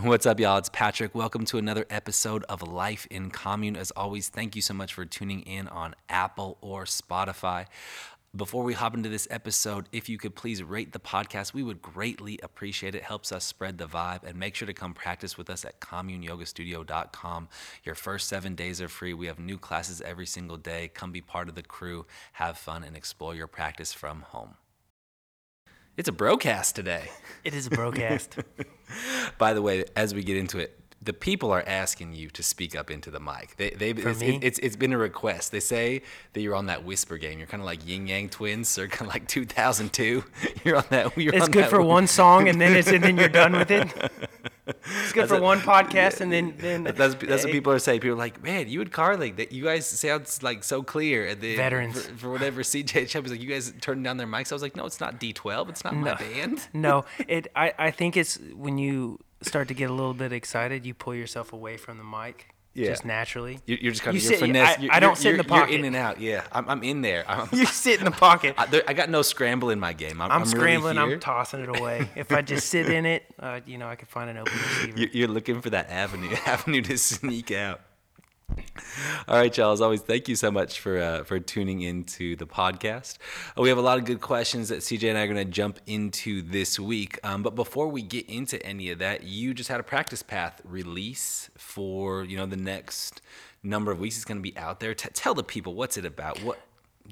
What's up, y'all? It's Patrick. Welcome to another episode of Life in Commune. As always, thank you so much for tuning in on Apple or Spotify. Before we hop into this episode, if you could please rate the podcast, we would greatly appreciate it. Helps us spread the vibe and make sure to come practice with us at communeyogastudio.com. Your first seven days are free. We have new classes every single day. Come be part of the crew, have fun, and explore your practice from home. It's a bro-cast today. It is a bro-cast. By the way, as we get into it, the people are asking you to speak up into the mic. They, they it's, it's it's been a request. They say that you're on that whisper game. You're kind of like Yin Yang Twins, or kind of like 2002. You're on that. You're it's on good that for one song, and then it's and then you're done with it. It's good That's for a- one podcast, and then then That's that's what people are saying. People are like, man, you and Carly, that you guys sound like so clear. And then Veterans. for, for whatever CJ Chubb was like, you guys turning down their mics. I was like, no, it's not D12. It's not my band. No, it. I I think it's when you start to get a little bit excited, you pull yourself away from the mic, Yeah. just naturally. You're, you're just kind of sit- you're finesse. I- you're, I don't sit in the pocket. You're in and out. Yeah, I'm, I'm in there. I'm, You sit in the pocket. I, there, I got no scramble in my game. I'm, I'm, I'm scrambling. here. I'm tossing it away. If I just sit in it, uh, you know, I could find an open receiver. You- You're looking for that avenue, avenue to sneak out. All right, y'all. As always, thank you so much for uh, for tuning into the podcast. Uh, we have a lot of good questions that CJ and I are going to jump into this week. Um, but before we get into any of that, you just had a practice path release for you know the next number of weeks. It's going to be out there. T- tell the people what's it about. What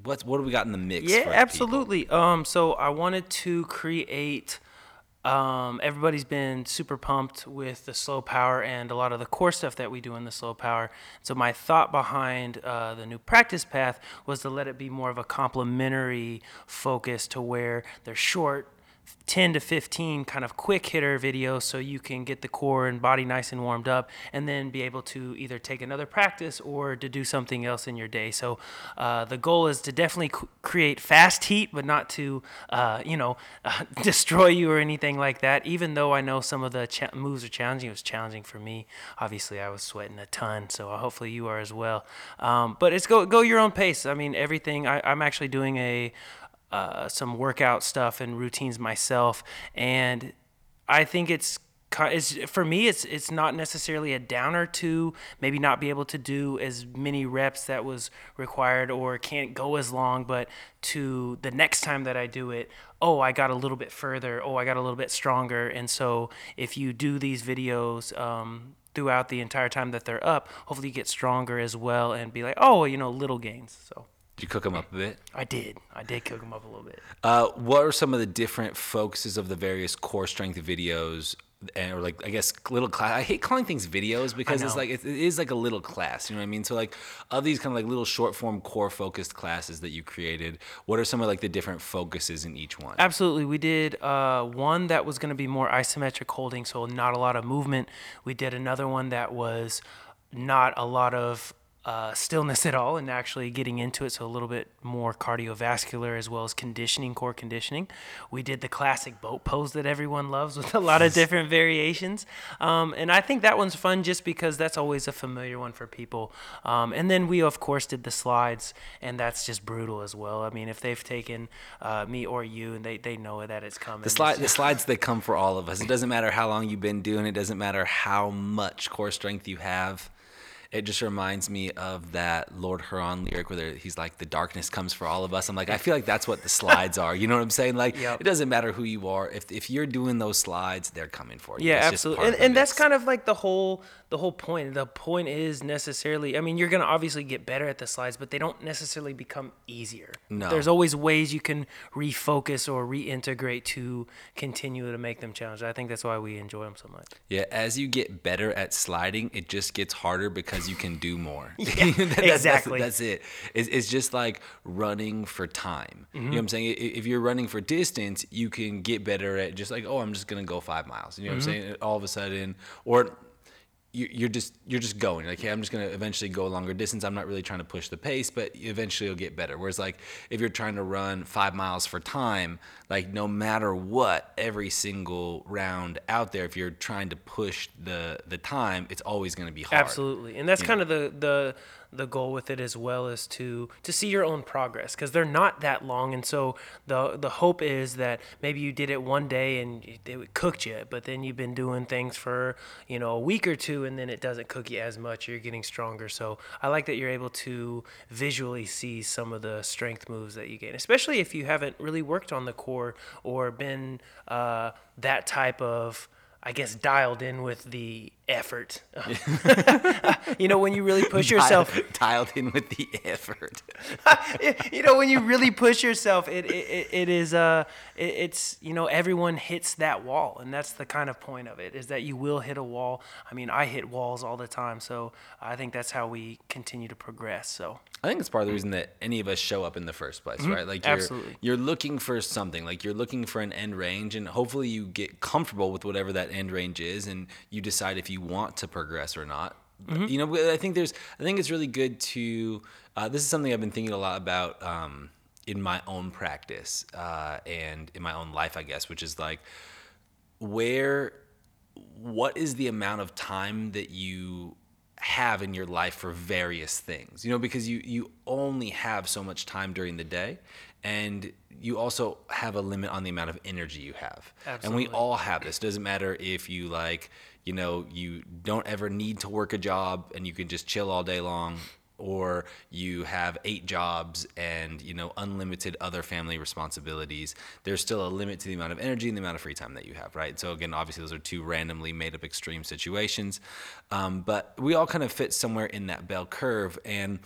what's what do we got in the mix? Yeah, absolutely. Um, so I wanted to create. Um, everybody's been super pumped with the slow power and a lot of the core stuff that we do in the slow power. So my thought behind uh, the new practice path was to let it be more of a complementary focus to where they're short. 10 to 15 kind of quick hitter videos so you can get the core and body nice and warmed up and then be able to either take another practice or to do something else in your day. So uh, the goal is to definitely c- create fast heat but not to uh, you know uh, destroy you or anything like that. Even though i know some of the cha- moves are challenging it was challenging for me. Obviously i was sweating a ton so hopefully you are as well. Um, but it's go go your own pace. I mean everything I, i'm actually doing a uh, some workout stuff and routines myself, and I think it's it's for me it's it's not necessarily a downer to maybe not be able to do as many reps that was required or can't go as long, but to the next time that I do it, oh I got a little bit further, oh I got a little bit stronger, and so if you do these videos. Um, throughout the entire time that they're up hopefully you get stronger as well and be like oh you know little gains. So Did you cook them up a bit? I did. I did cook them up a little bit. Uh, what are some of the different focuses of the various core strength videos? And, or like I guess little class. I hate calling things videos because it's like it, it is like a little class. You know what I mean? So like of these kind of like little short form core focused classes that you created, what are some of like the different focuses in each one? Absolutely. We did uh, one that was going to be more isometric holding, so not a lot of movement. We did another one that was not a lot of uh, stillness at all and actually getting into it, so a little bit more cardiovascular as well as conditioning, core conditioning. We did the classic boat pose that everyone loves with a lot of different variations. Um, and I think that one's fun just because that's always a familiar one for people. Um, and then we, of course, did the slides, and that's just brutal as well. I mean, if they've taken uh, me or you, and they, they know that it's coming. The slide, the slides they come for all of us. It doesn't matter how long you've been doing it. Doesn't matter how much core strength you have. It just reminds me of that Lord Huron lyric where he's like, "The darkness comes for all of us." I'm like, I feel like that's what the slides are. You know what I'm saying? Like, Yep. it doesn't matter who you are. If if you're doing those slides, they're coming for you. Yeah, It's absolutely. And, and that's kind of like the whole the whole point. The point is necessarily I mean, you're going to obviously get better at the slides, but they don't necessarily become easier. No. There's always ways you can refocus or reintegrate to continue to make them challenging. I think that's why we enjoy them so much. Yeah, as you get better at sliding, it just gets harder because you can do more. Yeah, That- that's- exactly. That's, it. It's, it's just like running for time. You Mm-hmm. know what I'm saying? If you're running for distance, you can get better at just like, oh, I'm just gonna go five miles. You know what Mm-hmm. I'm saying? All of a sudden, or you- you're just you're just going. Like hey i'm just going to eventually go a longer distance. I'm not really trying to push the pace but eventually you'll get better. Whereas like if you're trying to run five miles for time like no matter what every single round out there if you're trying to push the the time it's always going to be hard. Absolutely, and that's kind of the the the goal with it as well is to to see your own progress because they're not that long. And so the the hope is that maybe you did it one day and it cooked you but then you've been doing things for you know a week or two and then it doesn't cook you as much. You're getting stronger. So i like that you're able to visually see some of the strength moves that you gain especially if you haven't really worked on the core or been uh, that type of I guess dialed in with the effort. you know, when you really push yourself dialed, dialed in with the effort. you know, when you really push yourself, it it, it is uh it, it's you know everyone hits that wall, and that's the kind of point of it is that you will hit a wall. I mean, I hit walls all the time, so I think that's how we continue to progress. So I think it's part of the reason that any of us show up in the first place, mm-hmm. right? Like you're, Absolutely. you're looking for something, like you're looking for an end range, and hopefully you get comfortable with whatever that end range is, and you decide if you want to progress or not. Mm-hmm. You know, I think there's, I think it's really good to. Uh, this is something I've been thinking a lot about um, in my own practice uh, and in my own life, I guess, which is like where, what is the amount of time that you have in your life for various things you know because you you only have so much time during the day and you also have a limit on the amount of energy you have. Absolutely. and we all have this. Doesn't matter if you like you know you don't ever need to work a job and you can just chill all day long or you have eight jobs and you know unlimited other family responsibilities there's still a limit to the amount of energy and the amount of free time that you have right? So again obviously those are two randomly made up extreme situations. Um, but we all kind of fit somewhere in that bell curve. And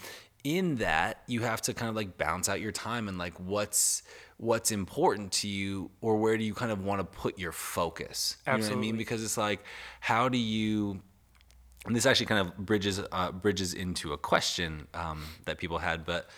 in that you have to kind of like balance out your time and like what's what's important to you or where do you kind of want to put your focus? You Absolutely. know what i mean? Because it's like how do you and this actually kind of bridges uh, bridges into a question um, that people had, but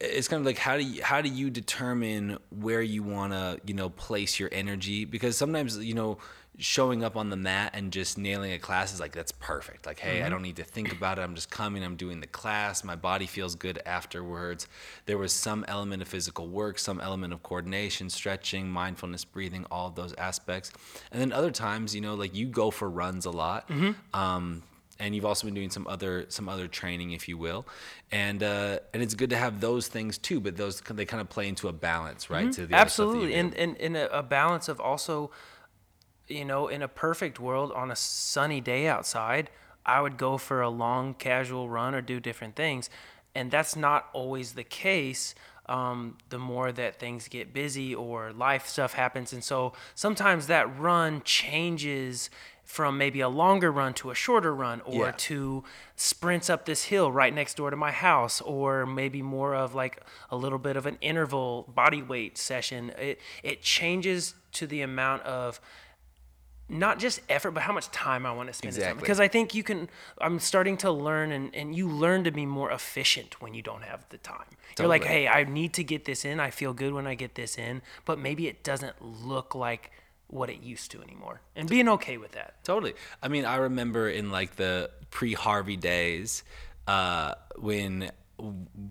it's kind of like how do you how do you determine where you want to you know place your energy? Because sometimes you know showing up on the mat and just nailing a class is like that's perfect. Like hey mm-hmm. i don't need to think about it. I'm just coming. I'm doing the class. My body feels good afterwards. There was some element of physical work some element of coordination stretching mindfulness breathing all of aspects aspects. And then other times you know like you go for runs a lot. Mm-hmm. um, and you've also been doing some other some other training if you will. And uh, and it's good to have those things too but those they kind of play into a balance right mm-hmm. to absolutely. and and in a, a balance of also you know in a perfect world on a sunny day outside i would go for a long casual run or do different things and that's not always the case um, the more that things get busy or life stuff happens. And so sometimes that run changes from maybe a longer run to a shorter run or yeah. to sprints up this hill right next door to my house or maybe more of like a little bit of an interval body weight session it it changes to the amount of not just effort but how much time I want to spend exactly. because I think you can I'm starting to learn and, and you learn to be more efficient when you don't have the time. Totally. You're like, "Hey, I need to get this in. I feel good when I get this in, but maybe it doesn't look like what it used to anymore and being okay with that. Totally. I mean, I remember in like the pre Harvey days uh, when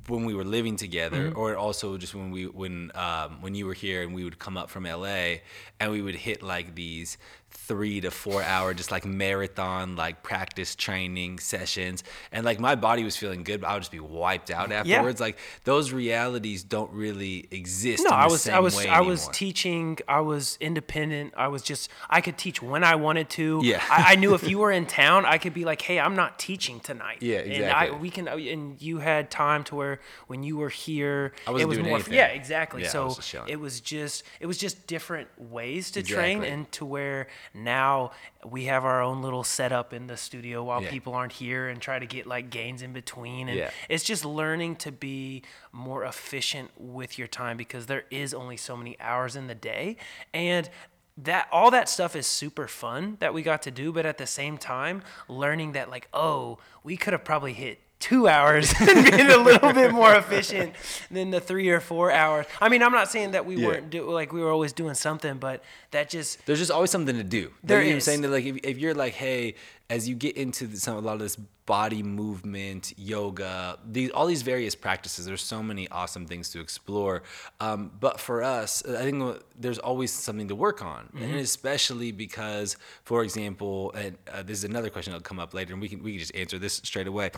when we were living together mm-hmm. or also just when we when um, when you were here and we would come up from LA and we would hit like these three to four hour just like marathon like practice training sessions. And like my body was feeling good but i would just be wiped out afterwards. Yeah. like those realities don't really exist no i was i was i anymore. was teaching i was independent. I was just i could teach when i wanted to. Yeah. I, I, knew if you were in town i could be like hey i'm not teaching tonight. Yeah exactly and I, we can oh, and you had time to where when you were here I wasn't it was doing more anything. yeah exactly. Yeah, so was it was just it was just different ways to exactly. train and to where now we have our own little setup in the studio while yeah. people aren't here and try to get like gains in between and yeah. it's just learning to be more efficient with your time because there is only so many hours in the day and that all that stuff is super fun that we got to do but at the same time learning that like oh we could have probably hit two hours and being a little bit more efficient than the three or four hours. I mean, I'm not saying that we yeah. weren't do like we were always doing something, but that just there's just always something to do. There you know is. I'm saying that like if, if you're like, hey, as you get into the, some a lot of this body movement, yoga, these all these various practices. There's so many awesome things to explore. Um, but for us, I think there's always something to work on, mm-hmm. and especially because, for example, and uh, this is another question that'll come up later, and we can we can just answer this straight away.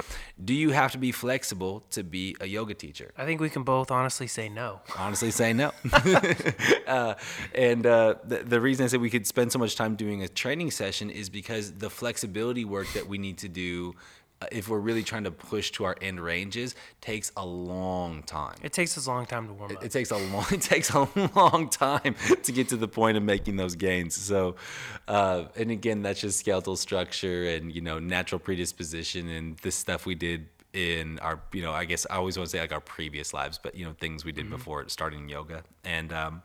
Do you have to be flexible to be a yoga teacher? I think we can both honestly say no. honestly say no. uh, and uh, the, the reason I said we could spend so much time doing a training session is because the flexibility work that we need to do, uh, if we're really trying to push to our end ranges, takes a long time. It takes us a long time to warm It, up. it takes a long it takes a long time to get to the point of making those gains. So, uh, and again, that's just skeletal structure and you know natural predisposition and this stuff we did in our you know I guess I always want to say like our previous lives, but you know things we did before starting yoga and. Um,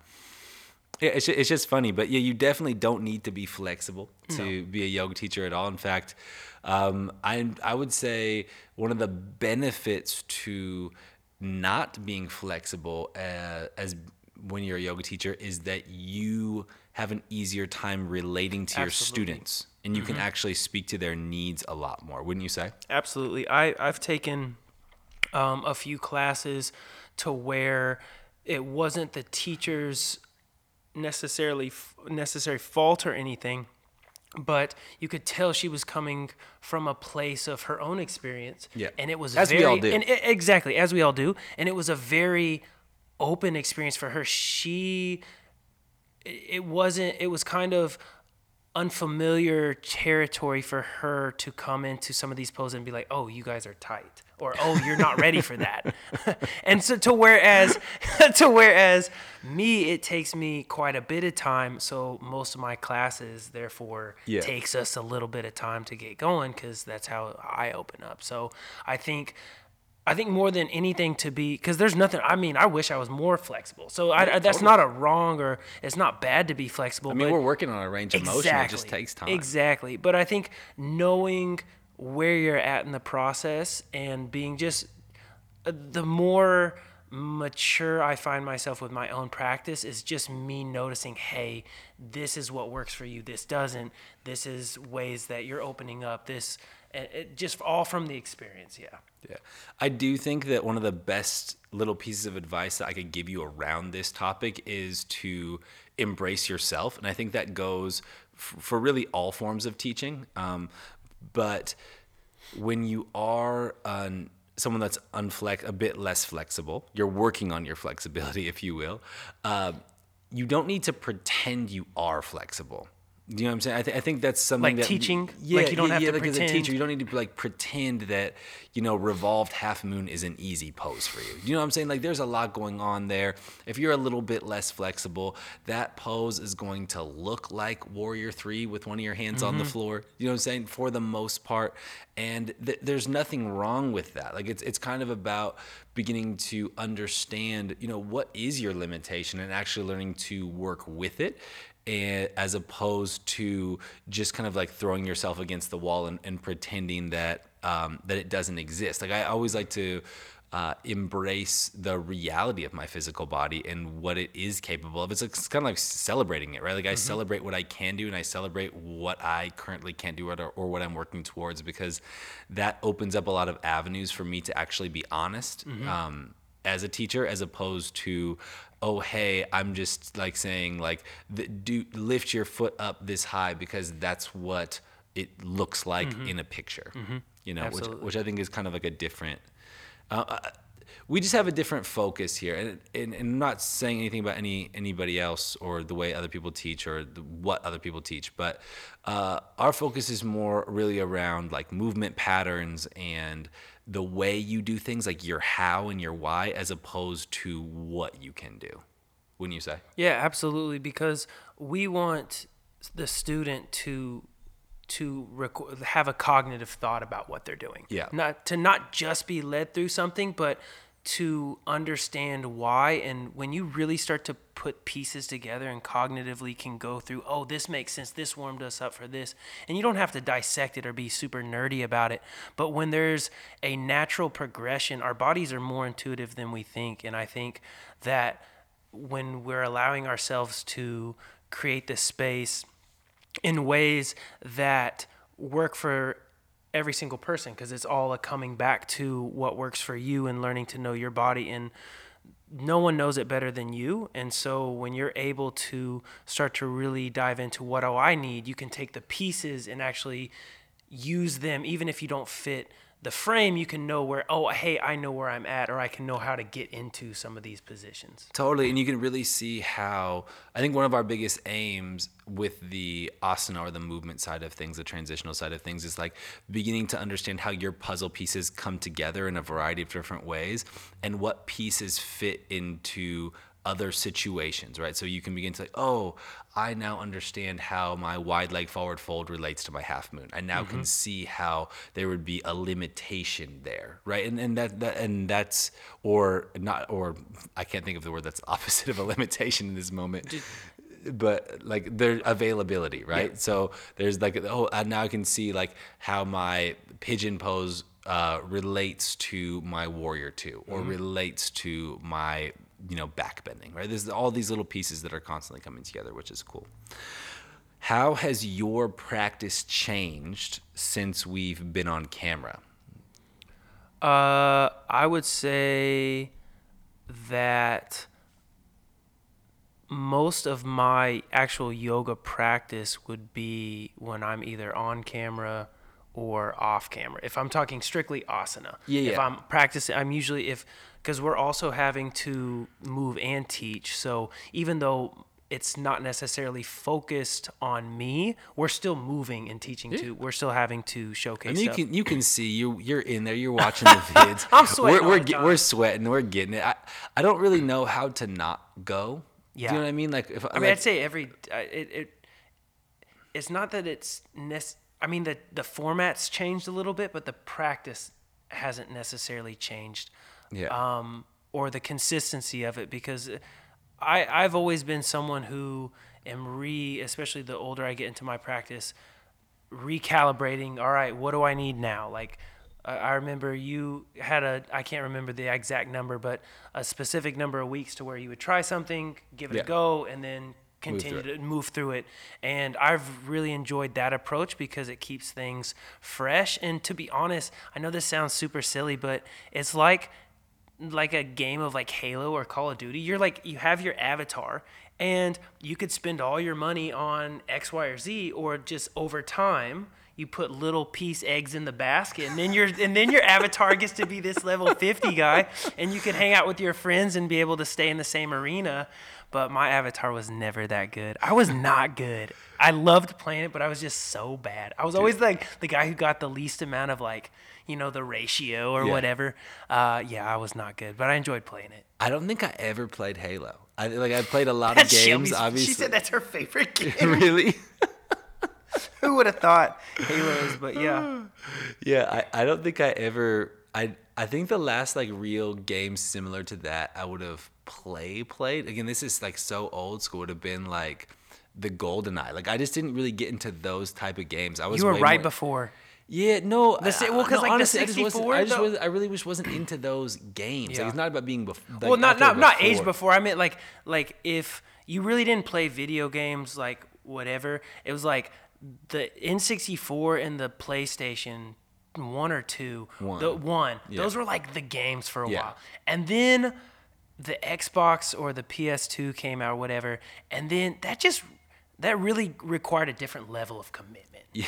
yeah, it's, it's just funny, but yeah, you definitely don't need to be flexible to be a yoga teacher at all. In fact, um, I I would say one of the benefits to not being flexible uh, as when you're a yoga teacher is that you have an easier time relating to your students, and you can actually speak to their needs a lot more. Wouldn't you say? Absolutely. I, I've taken um, a few classes to where it wasn't the teacher's necessarily f- necessary fault or anything, but you could tell she was coming from a place of her own experience. Yeah. And it was As we all do. and it- exactly as we all do, and it was a very open experience for her. She it wasn't it was kind of unfamiliar territory for her to come into some of these poses and be like oh you guys are tight or oh you're not ready for that and so to whereas to whereas me it takes me quite a bit of time so most of my classes therefore Yeah. takes us a little bit of time to get going because that's how i open up so i think I think more than anything to be because there's nothing. I mean, I wish I was more flexible. So I, I- that's not a wrong or it's not bad to be flexible. I mean, but we're working on a range of motion. It just takes time. Exactly. But I think knowing where you're at in the process and being just uh, the more mature I find myself with my own practice is just me noticing, hey, this is what works for you. This doesn't. This is ways that you're opening up. This, it, just all from the experience. Yeah. Yeah. I do think that one of the best little pieces of advice that I could give you around this topic is to embrace yourself. And I think that goes for really all forms of teaching. Um, but when you are um, someone that's unflex, a bit less flexible, you're working on your flexibility, if you will. Uh, you don't need to pretend you are flexible. Do you know what I'm saying? I, th- I think that's something Like that teaching? Yeah, Like you don't yeah, have yeah, to like as a teacher, you don't need to like pretend that you know revolved half moon is an easy pose for you. You know what I'm saying? Like there's a lot going on there. If you're a little bit less flexible, that pose is going to look like warrior three with one of your hands on the Mm-hmm. floor. You know what I'm saying? For the most part, and th- there's nothing wrong with that. Like it's it's kind of about beginning to understand, you know, what is your limitation and actually learning to work with it as opposed to just kind of like throwing yourself against the wall and, and pretending that um, that it doesn't exist. Like I always like to uh, embrace the reality of my physical body and what it is capable of. It's, it's kind of like celebrating it, right? Like I celebrate what I can do and I celebrate what I currently can't do or, or what I'm working towards because that opens up a lot of avenues for me to actually be honest. Um, as a teacher as opposed to oh hey i'm just like saying like th- do lift your foot up this high because that's what it looks like in a picture you know which, Absolutely. which i think is kind of like a different uh, uh, we just have a different focus here. And, and, and i'm not saying anything about any anybody else or the way other people teach or the, what other people teach but uh, our focus is more really around like movement patterns and the way you do things like your how and your why as opposed to what you can do wouldn't you say Yeah, absolutely. Because we want the student to to rec- have a cognitive thought about what they're doing. Yeah. Not to not just be led through something, but to understand why. And when you really start to put pieces together and cognitively can go through, oh, this makes sense. This warmed us up for this. And you don't have to dissect it or be super nerdy about it. But when there's a natural progression, our bodies are more intuitive than we think. And I think that when we're allowing ourselves to create this space in ways that work for every single person because it's all a coming back to what works for you and learning to know your body and no one knows it better than you. And so when you're able to start to really dive into what do i need you can take the pieces and actually use them even if you don't fit the frame, you can know where, oh, hey, I know where I'm at, or I can know how to get into some of these positions. Totally. And you can really see how I think one of our biggest aims with the asana or the movement side of things, the transitional side of things, is like beginning to understand how your puzzle pieces come together in a variety of different ways and what pieces fit into other situations, right? So you can begin to like, oh, I now understand how my wide leg forward fold relates to my half moon. I now can see how there would be a limitation there, right? And and that, that and that's or not or I can't think of the word that's opposite of a limitation in this moment. but like their availability, right? So there's like oh and now I can see like how my pigeon pose uh, relates to my warrior two or relates to my you know backbending right? There's all these little pieces that are constantly coming together, which is cool. How has your practice changed since we've been on camera? Uh, I would say that most of my actual yoga practice would be when I'm either on camera or off camera. If I'm talking strictly asana. Yeah, If. I'm practicing, I'm usually if because we're also having to move and teach. So even though it's not necessarily focused on me, we're still moving and teaching too. We're still having to showcase. And you stuff. can you can see you you're in there. You're watching the vids. I'm sweating We're we're, we're sweating. We're getting it. I, I don't really know how to not go. Yeah. Do you know what I mean? Like if I mean, I'd say every uh, it, it it's not that it's nec- I mean the the format's changed a little bit, but the practice hasn't necessarily changed. Yeah. Um, or the consistency of it because I I've always been someone who am re especially the older I get into my practice recalibrating all right what do i need now like I I remember you had a I can't remember the exact number, but a specific number of weeks to where you would try something, give it Yeah. a go, and then continue through to move through it. And I've really enjoyed that approach because it keeps things fresh. And to be honest, I know this sounds super silly, but it's like like a game of like Halo or Call of Duty. You're like you have your avatar and you could spend all your money on X, Y, or Z, or just over time you put little piece eggs in the basket and then your and then your avatar gets to be this level 50 guy and you can hang out with your friends and be able to stay in the same arena. But my avatar was never that good. I was not good. I loved playing it, but I was just so bad. I was always like the guy who got the least amount of like, you know, the ratio or Yeah. whatever. Uh, yeah, I was not good, but I enjoyed playing it. I don't think I ever played Halo. I like I played a lot of games. Shelby's- obviously, She said that's her favorite game. really. Who would have thought Halos? But yeah, Yeah, I, I don't think I ever I I think the last like real game similar to that I would have play played. Again, this is like so old school would have been like the Golden Eye. Like I just didn't really get into those type of games. I was you were right more- before. Yeah, no, The I- well, 'cause, no, like, the honestly, I just wasn't. 64 I just was, I really just wasn't into those games. Yeah. Like it's not about being before. well, not not not age before. I meant like like if you really didn't play video games, like whatever. It was like the N64 and the PlayStation one or two. One. The one. Yeah. Those were like the games for a Yeah. while, and then the Xbox or the PS2 came out, or whatever, and then that just that really required a different level of commitment. Yeah.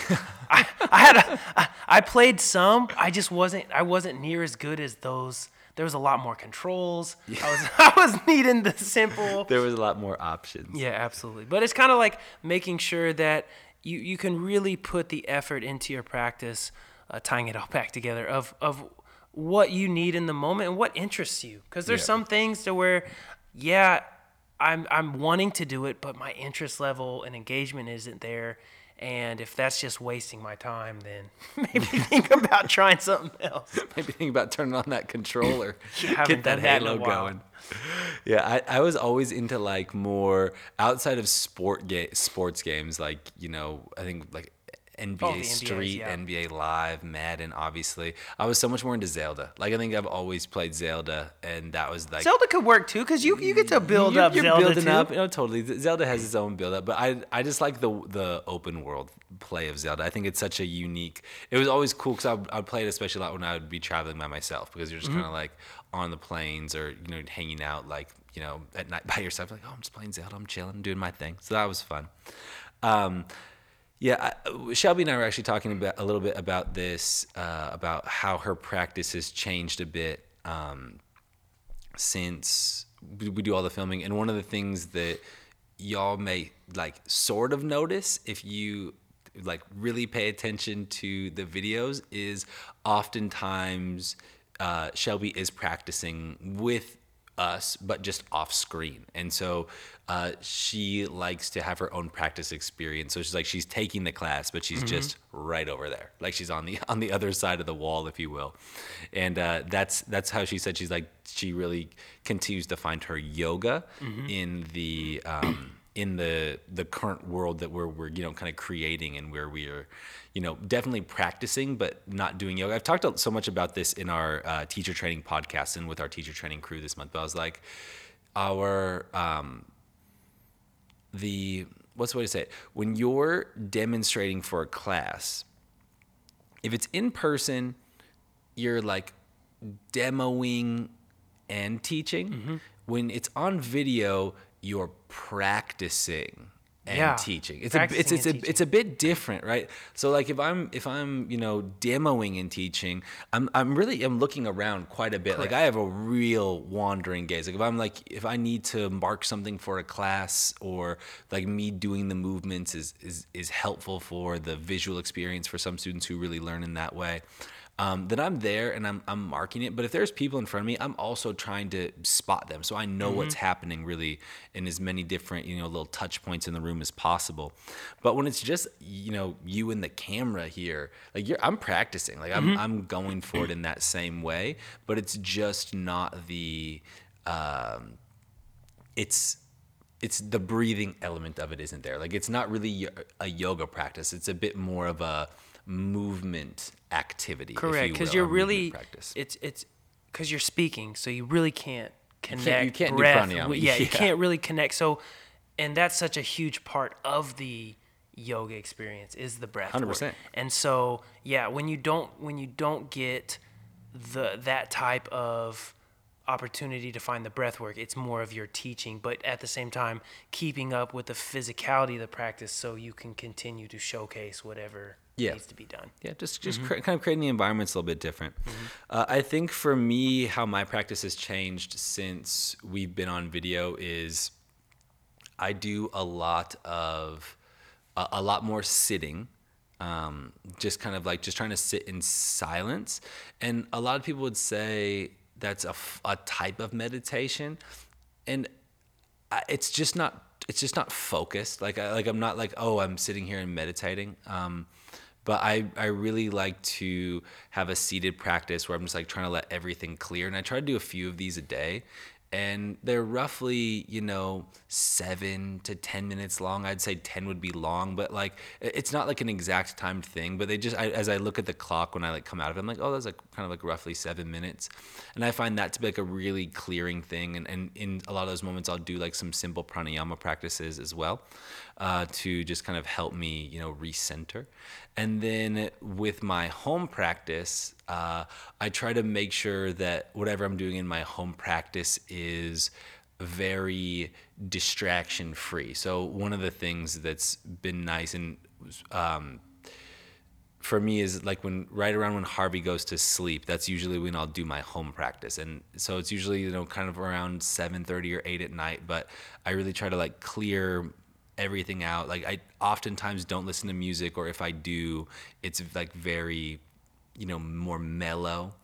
I, I had a, I, I played some. I just wasn't I wasn't near as good as those. There was a lot more controls. I was I was needing the simple. There was a lot more options. Yeah, absolutely. But it's kind of like making sure that you, you can really put the effort into your practice, uh, tying it all back together of of what you need in the moment and what interests you. Because there's Yeah. some things to where, yeah, I'm I'm wanting to do it, but my interest level and engagement isn't there. And if that's just wasting my time, then maybe think about trying something else. Maybe think about turning on that controller, get that done that in a Halo going. Yeah, I, I was always into like more outside of sport ga- sports games, like you know, I think like NBA Oh, NBAs, Street, yeah. NBA Live, Madden. Obviously, I was so much more into Zelda. Like I think I've always played Zelda, and that was like Zelda could work too, because you you get to build you're, up you're Zelda building too. up. No, totally. Zelda has its own build up, but I I just like the the open world play of Zelda. I think it's such a unique. It was always cool because I'd, I'd play it especially a lot when I would be traveling by myself because you're just Mm-hmm. kind of like on the planes or you know hanging out like you know at night by yourself. Like oh, I'm just playing Zelda. I'm chilling, doing my thing. So that was fun. Um, Yeah, I, Shelby and I were actually talking about a little bit about this, uh, about how her practice has changed a bit um, since we, we do all the filming. And one of the things that y'all may like sort of notice if you like really pay attention to the videos is oftentimes uh, Shelby is practicing with us, but just off screen. And so uh, she likes to have her own practice experience. So she's like she's taking the class, but she's just right over there, like she's on the on the other side of the wall, if you will. And uh, that's that's how she said she's like she really continues to find her yoga in the. Um, in the the current world that we're we're you know kind of creating and where we are you know definitely practicing but not doing yoga. I've talked so much about this in our uh, teacher training podcast and with our teacher training crew this month but i was like our um the what's the way to say it? When you're demonstrating for a class if it's in person you're like demoing and teaching. Mm-hmm. when it's on video you're practicing and Yeah, teaching. It's a it's it's a it's a bit different right? So like if i'm if i'm you know demoing and teaching i'm i'm really i'm looking around quite a bit. Like i have a real wandering gaze. Like if i'm like if i need to mark something for a class or like me doing the movements is is is helpful for the visual experience for some students who really learn in that way um, then I'm there and I'm, I'm marking it. But if there's people in front of me, I'm also trying to spot them. So I know what's happening really in as many different, you know, little touch points in the room as possible. But when it's just, you know, you and the camera here, like you're, I'm practicing, like I'm, I'm going for it in that same way, but it's just not the, um, it's, it's the breathing element of it isn't there. Like it's not really a yoga practice. It's a bit more of a movement activity. Correct, because will, you're really practice. it's it's because you're speaking, so you really can't connect. you can't do breath. pranayama, with- yeah, you can't really connect. So, and that's such a huge part of the yoga experience is the breath. 100%. And so, yeah, when you don't when you don't get the that type of opportunity to find the breath work it's more of your teaching but at the same time keeping up with the physicality of the practice so you can continue to showcase whatever Yeah. needs to be done Yeah, just just cre- kind of creating the environment's a little bit different. Uh, I think for me, how my practice has changed since we've been on video is I do a lot of a, a lot more sitting. Um, just kind of like just trying to sit in silence, and a lot of people would say that's a, f- a type of meditation, and I, it's just not it's just not focused like I, like I'm not like oh I'm sitting here and meditating um but I I really like to have a seated practice where I'm just like trying to let everything clear and I try to do a few of these a day and they're roughly you know 7 to 10 minutes long. I'd say 10 would be long but like it's not like an exact timed thing but they just I, as I look at the clock when I like come out of it I'm like oh that's like kind of like roughly 7 minutes and I find that to be like a really clearing thing and, and in a lot of those moments I'll do like some simple pranayama practices as well uh, to just kind of help me you know recenter and then with my home practice uh, I try to make sure that whatever I'm doing in my home practice is very distraction free so one of the things that's been nice and um, for me is like when right around when Harvey goes to sleep. That's usually when I'll do my home practice, and so it's usually you know kind of around seven thirty or eight at night. But I really try to like clear everything out. Like I oftentimes don't listen to music, or if I do, it's like very, you know, more mellow.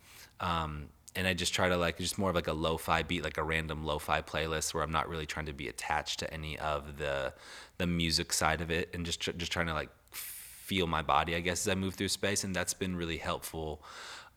Um, and I just try to like just more of like a lo-fi beat, like a random lo-fi playlist where I'm not really trying to be attached to any of the the music side of it, and just tr- just trying to like feel my body, I guess, as I move through space, and that's been really helpful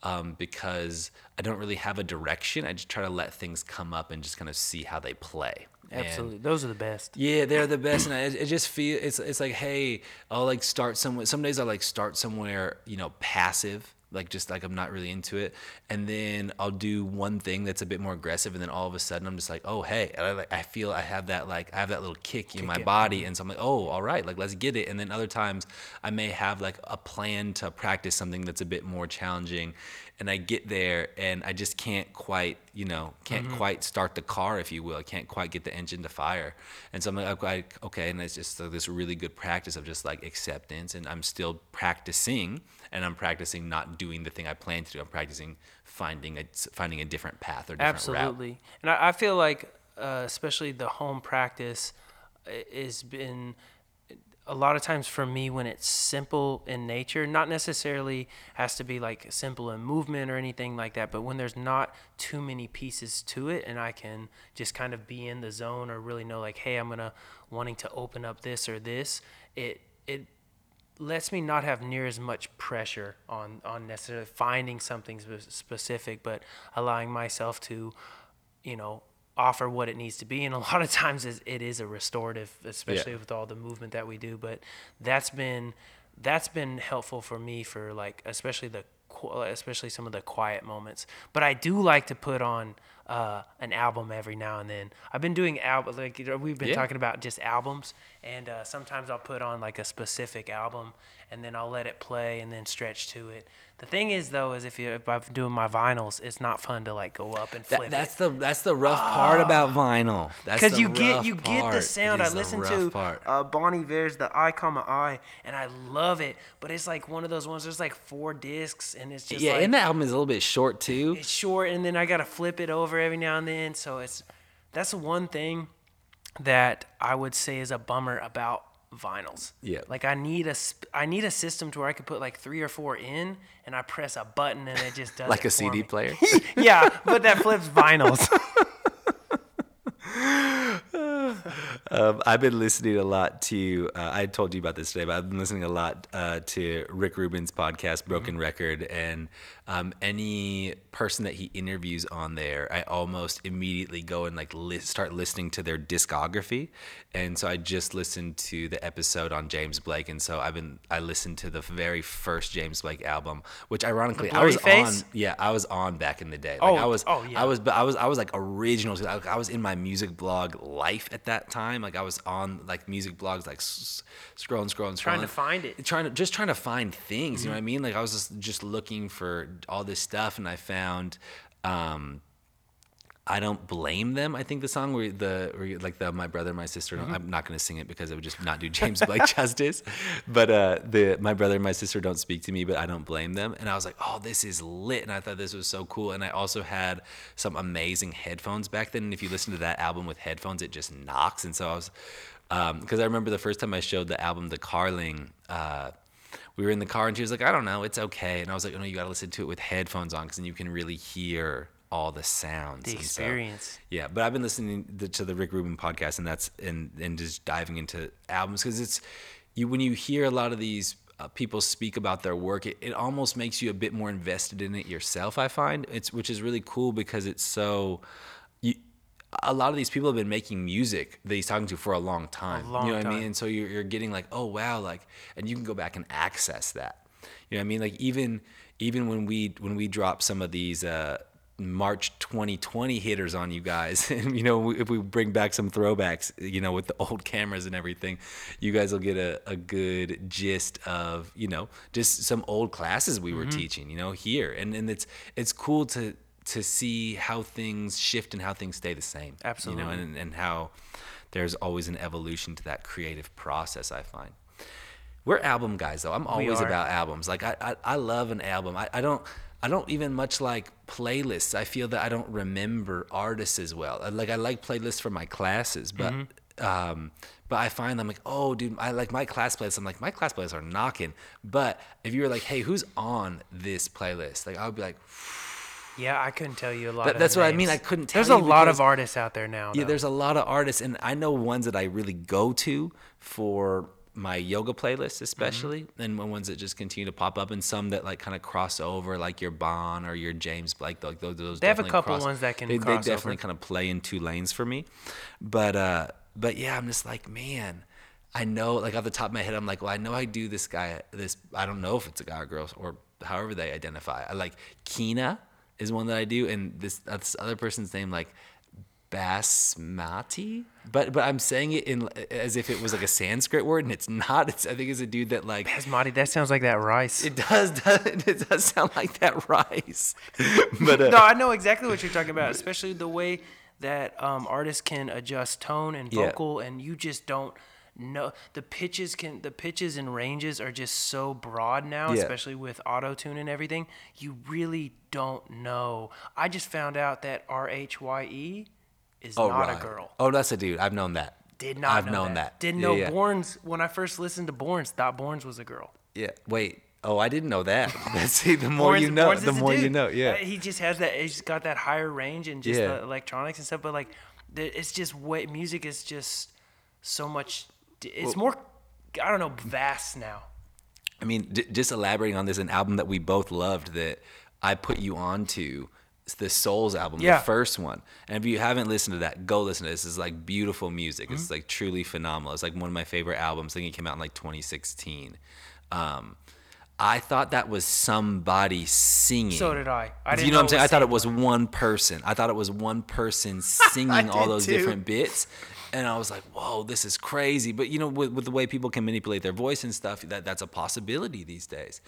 um, because I don't really have a direction. I just try to let things come up and just kind of see how they play. And- absolutely those are the best yeah, they're the best, and I, it just feel it's it's like hey, I'll like start somewhere. Some days I like start somewhere, you know, passive, like just like I'm not really into it. And then I'll do one thing that's a bit more aggressive, and then all of a sudden I'm just like, oh hey, I, like I feel I have that like I have that little kick, in my it. body, mm-hmm. and so I'm like, oh all right, like let's get it. And then other times I may have like a plan to practice something that's a bit more challenging, and I get there and I just can't quite you know can't mm-hmm. quite start the car if you will. I can't quite get the engine to fire, and so I'm like okay, and it's just like this really good practice of just like acceptance, and I'm still practicing, and I'm practicing not doing the thing I plan to do. I'm practicing finding a finding a different path or different route. Absolutely. And I, I feel like, uh, especially the home practice, uh, has been a lot of times for me when it's simple in nature, not necessarily has to be like simple in movement or anything like that, but when there's not too many pieces to it and I can just kind of be in the zone or really know like, hey, I'm gonna wanting to open up this or this, it it lets me not have near as much pressure on on necessarily finding something spe- specific, but allowing myself to, you know, offer what it needs to be. And a lot of times it's- a restorative, especially Yeah. with all the movement that we do. But that's been that's been helpful for me for like especially the especially some of the quiet moments. But I do like to put on uh, an album every now and then. I've been doing album like we've been Yeah. talking about just albums, and uh, sometimes I'll put on like a specific album, and then I'll let it play and then stretch to it. The thing is though, is if you if I'm doing my vinyls, it's not fun to like go up and That, flip that's it. the that's the rough part about vinyl. That's Because you get you get the sound. I is the listened rough to part. uh, Bon Iver's "The Eye Comma Eye," and I love it. But it's like one of those ones. There's like four discs, and it's just yeah, like, and the album is a little bit short too. it's short and then I gotta flip it over every now and then. So it's that's one thing that I would say is a bummer about vinyls. Yeah. Like I need a I need a system to where I could put like three or four in and I press a button and it just does Like a CD me. player. yeah, but that flips vinyls. Um, I've been listening a lot to. Uh, I told you about this today, but I've been listening a lot uh, to Rick Rubin's podcast, Broken Record, and um, any person that he interviews on there, I almost immediately go and like li- start listening to their discography. And so I just listened to the episode on James Blake, and so I've been I listened to the very first James Blake album, which ironically I was Blurry on. Yeah, I was on back in the day. Like Oh, I was. oh, yeah. I was but I was I was like original. I, I was in my music blog life at that time. Like I was on like music blogs, like s- scrolling, scrolling, scrolling, Trying to find it. Mm-hmm. trying to just trying to find things. You know what I mean? Like I was just just looking for all this stuff, and I found. um I don't blame them. I think the song where the where like the my brother and my sister. Mm-hmm. I'm not going to sing it because it would just not do James Blake justice. But uh, the my brother and my sister don't speak to me, but I don't blame them. And I was like, oh, this is lit, and I thought this was so cool. And I also had some amazing headphones back then. And if you listen to that album with headphones, it just knocks. And so I was because I remember the first time I showed the album to Carling. Uh, we were in the car and she was like, I don't know, it's okay. And I was like, oh no, you got to listen to it with headphones on because then you can really hear all the sounds. The And so- experience. yeah, but I've been listening the, to the Rick Rubin podcast, and that's and and just diving into albums because it's you when you hear a lot of these uh, people speak about their work, it, it almost makes you a bit more invested in it yourself. I find it's which is really cool because it's so. You, a lot of these people have been making music that he's talking to for a long time. long you know what I mean? And so you're, you're getting like, oh wow, like, and you can go back and access that. You know what I mean? Like even even when we when we drop some of these uh, March 2020 hitters on you guys, and you know if we bring back some throwbacks, you know with the old cameras and everything, you guys will get a, a good gist of you know just some old classes we were teaching, you know here, and and it's it's cool to to see how things shift and how things stay the same. Absolutely. You know, and, and how there's always an evolution to that creative process. I find. We're album guys though. I'm always about albums. Like I, I, I love an album. I, I don't I don't even much like playlists. I feel that I don't remember artists as well. Like I like playlists for my classes, but Mm-hmm. um but I find I'm like, oh dude, I like my class playlists. I'm like, my class playlists are knocking. But if you were like, hey, who's on this playlist? Like I would be like, Yeah, I couldn't tell you a lot. That- that's the what I mean. I couldn't tell There's a you lot of artists out there now. Yeah, there's a lot of artists, and I know ones that I really go to for my yoga playlist, especially, Mm-hmm. and ones that just continue to pop up, and some that like kind of cross over, like your Bon or your James Blake. Like those, those They have a couple cross- ones that can They, they definitely over. kind of play in two lanes for me, but uh, but yeah, I'm just like man. I know, like off the top of my head, I'm like, well, I know I do this guy. This I don't know if it's a guy or girl or however they identify. I like Kina is one that I do, and this this other person's name like basmati but but i'm saying it in as if it was like a sanskrit word and it's not it's i think it's a dude that like Basmati, that sounds like that rice. it does, does it does sound like that rice but uh, no, I know exactly what you're talking about, especially the way that um, artists can adjust tone and Yeah. vocal, and you just don't know the pitches can the pitches and ranges are just so broad now, Yeah. especially with auto tune and everything. You really don't know. I just found out that R H Y E is oh, not right. a girl. oh that's a dude i've known that Did not. i've know known that, Didn't Yeah, know yeah. Borns when I first listened to Borns. Thought Borns was a girl. yeah wait oh i didn't know that see the more Borns- you know Borns the more you know yeah Uh, he just has that. He's got that higher range and just Yeah. the electronics and stuff. But like, it's just way music is just so much. It's more. I don't know, vast now. I mean, j- just elaborating on this, an album that we both loved that I put you on to, the Souls album, Yeah. the first one. And if you haven't listened to that, go listen to this. It's like beautiful music. It's Mm-hmm. like truly phenomenal. It's like one of my favorite albums. I think it came out in like 2016. Um, I thought that was somebody singing. So did I. I didn't you know what I'm saying? I thought it was one person. I thought it was one person singing all those too. different bits. And I was like, whoa, this is crazy. But you know, with, with the way people can manipulate their voice and stuff, that, that's a possibility these days.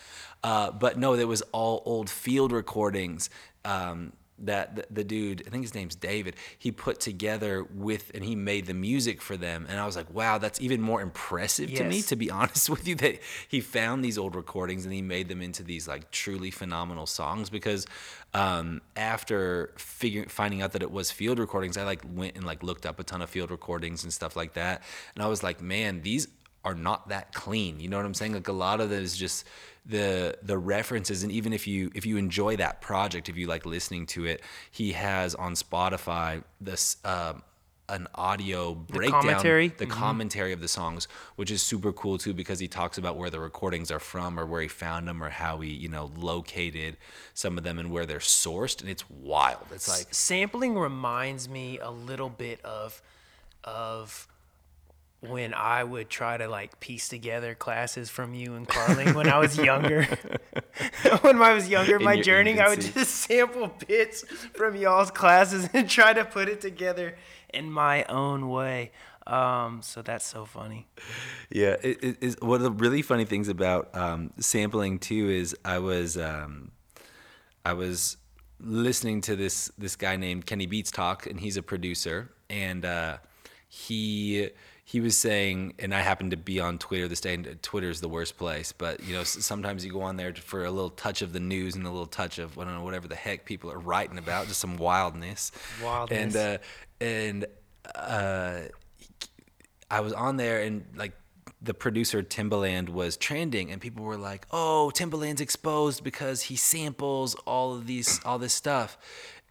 Uh, but no, there was all old field recordings um, that the, the dude, I think his name's David, he put together with, and he made the music for them. And I was like, wow, that's even more impressive to me, to be honest with you, that he found these old recordings and he made them into these like truly phenomenal songs. Because um, after figuring, finding out that it was field recordings, I like went and like looked up a ton of field recordings and stuff like that. And I was like, man, these are not that clean. You know what I'm saying? Like a lot of those just the the references and even if you if you enjoy that project, if you like listening to it, he has on Spotify this uh, an audio breakdown commentary? the commentary of the songs, which is super cool too because he talks about where the recordings are from or where he found them or how he, you know, located some of them and where they're sourced and it's wild. It's like sampling reminds me a little bit of of when I would try to like piece together classes from you and Carling when I was younger. when I was younger, my your journey, I would just sample bits from y'all's classes and try to put it together in my own way. Um, so that's so funny. Yeah, it, it is one of the really funny things about um, sampling too is I was um, I was listening to this this guy named Kenny Beats talk, and he's a producer, and uh, he he was saying, and I happened to be on Twitter this day, and Twitter's the worst place, but you know sometimes you go on there for a little touch of the news and a little touch of I don't know whatever the heck people are writing about, just some wildness, Wildness. and uh, and uh, I was on there and like the producer Timbaland was trending and people were like, "Oh, Timbaland's exposed because he samples all of these all this stuff."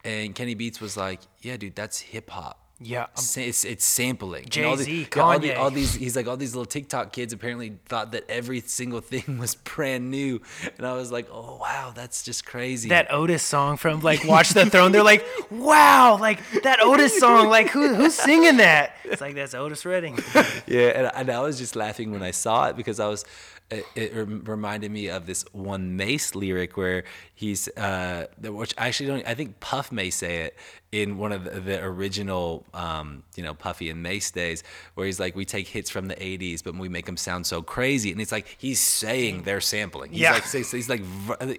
And Kenny Beats was like, "Yeah, dude, that's hip hop." Yeah, Sa- it's it's sampling. And all the- Jay-Z, yeah, all, the- Kanye. all these he's like all these little TikTok kids apparently thought that every single thing was brand new, and I was like, "Oh wow, that's just crazy." That Otis song from like Watch the Throne. They're like, wow, like that Otis song. Like who who's singing that? It's like that's Otis Redding. yeah, and, and I was just laughing when I saw it because I was. It, it rem- reminded me of this one Mase lyric where he's, uh, which I actually don't. I think Puff may say it in one of the, the original, um, you know, Puffy and Mase days, where he's like, "We take hits from the '80s, but we make them sound so crazy," and it's like he's saying they're sampling. He's Yeah. like, he's like,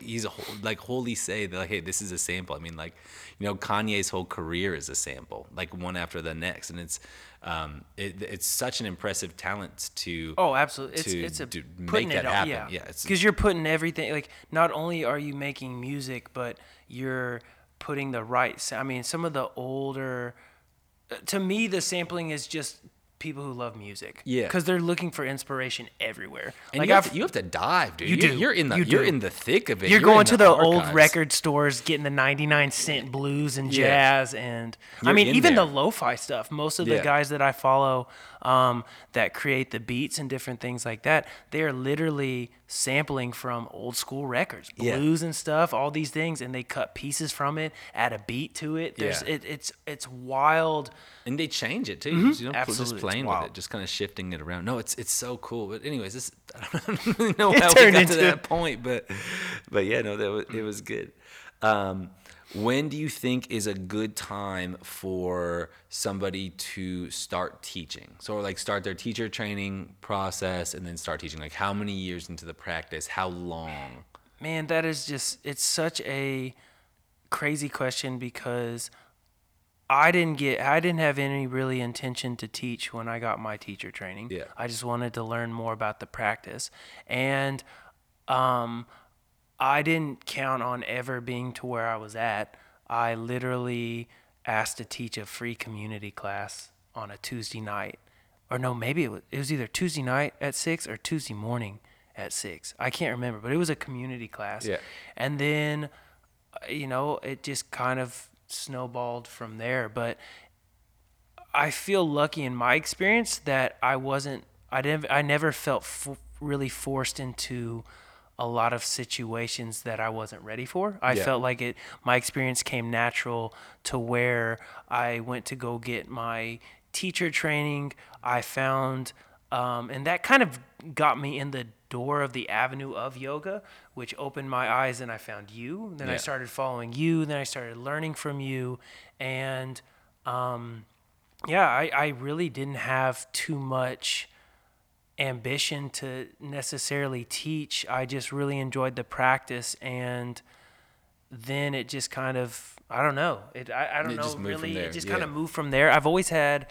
he's like wholly say that, like, "Hey, this is a sample." I mean, like, you know, Kanye's whole career is a sample, like one after the next, and it's. Um, it, it's such an impressive talent to Oh, absolutely. It's to it's a putting make that it all, happen. Yeah, Yeah, because you're putting everything. Like, not only are you making music, but you're putting the right. I mean, some of the older. uh, To me, the sampling is just people who love music. Yeah. because they're looking for inspiration everywhere. And like you, have I've- to, you have to dive, dude. You You're, do. You're in the You are in the thick of it. You're, in going to the old record stores, getting the 99 cent blues and Yeah. jazz, and I You're mean, even there. the lo-fi stuff. Most of the Yeah. guys that I follow um, that create the beats and different things like that, they are literally sampling from old school records, Yeah. blues and stuff, all these things, and they cut pieces from it, add a beat to it. There's Yeah. it, it's it's wild. and they change it too. You know, Mm-hmm. Absolutely, just playing with it, just kind of shifting it around. No, it's it's so cool. But anyways, this I don't really know It how we turned got into- to that point, but but yeah, no, that was, it was good. Um, when do you think is a good time for somebody to start teaching? So like start their teacher training process and then start teaching. Like how many years into the practice? How long? Man, that is just it's such a crazy question because I didn't get I didn't have any really intention to teach when I got my teacher training. Yeah. I just wanted to learn more about the practice. And um I didn't count on ever being to where I was at. I literally asked to teach a free community class on a Tuesday night. Or no, maybe it was, it was either Tuesday night at 6 or Tuesday morning at 6. I can't remember, but it was a community class. Yeah. And then uh, you know, it just kind of snowballed from there, but I feel lucky in my experience that I wasn't I didn't I never felt f- really forced into a lot of situations that I wasn't ready for. I Yeah. felt like it my experience came natural to where I went to go get my teacher training. I found um, and that kind of got me in the door of the avenue of yoga, which opened my eyes and I found you. Then I started following you, then I started learning from you and um, yeah, I, I really didn't have too much ambition to necessarily teach. I just really enjoyed the practice and then it just kind of I don't know. It I, I don't It know just moved from really it just yeah. kind of moved from there. I've always had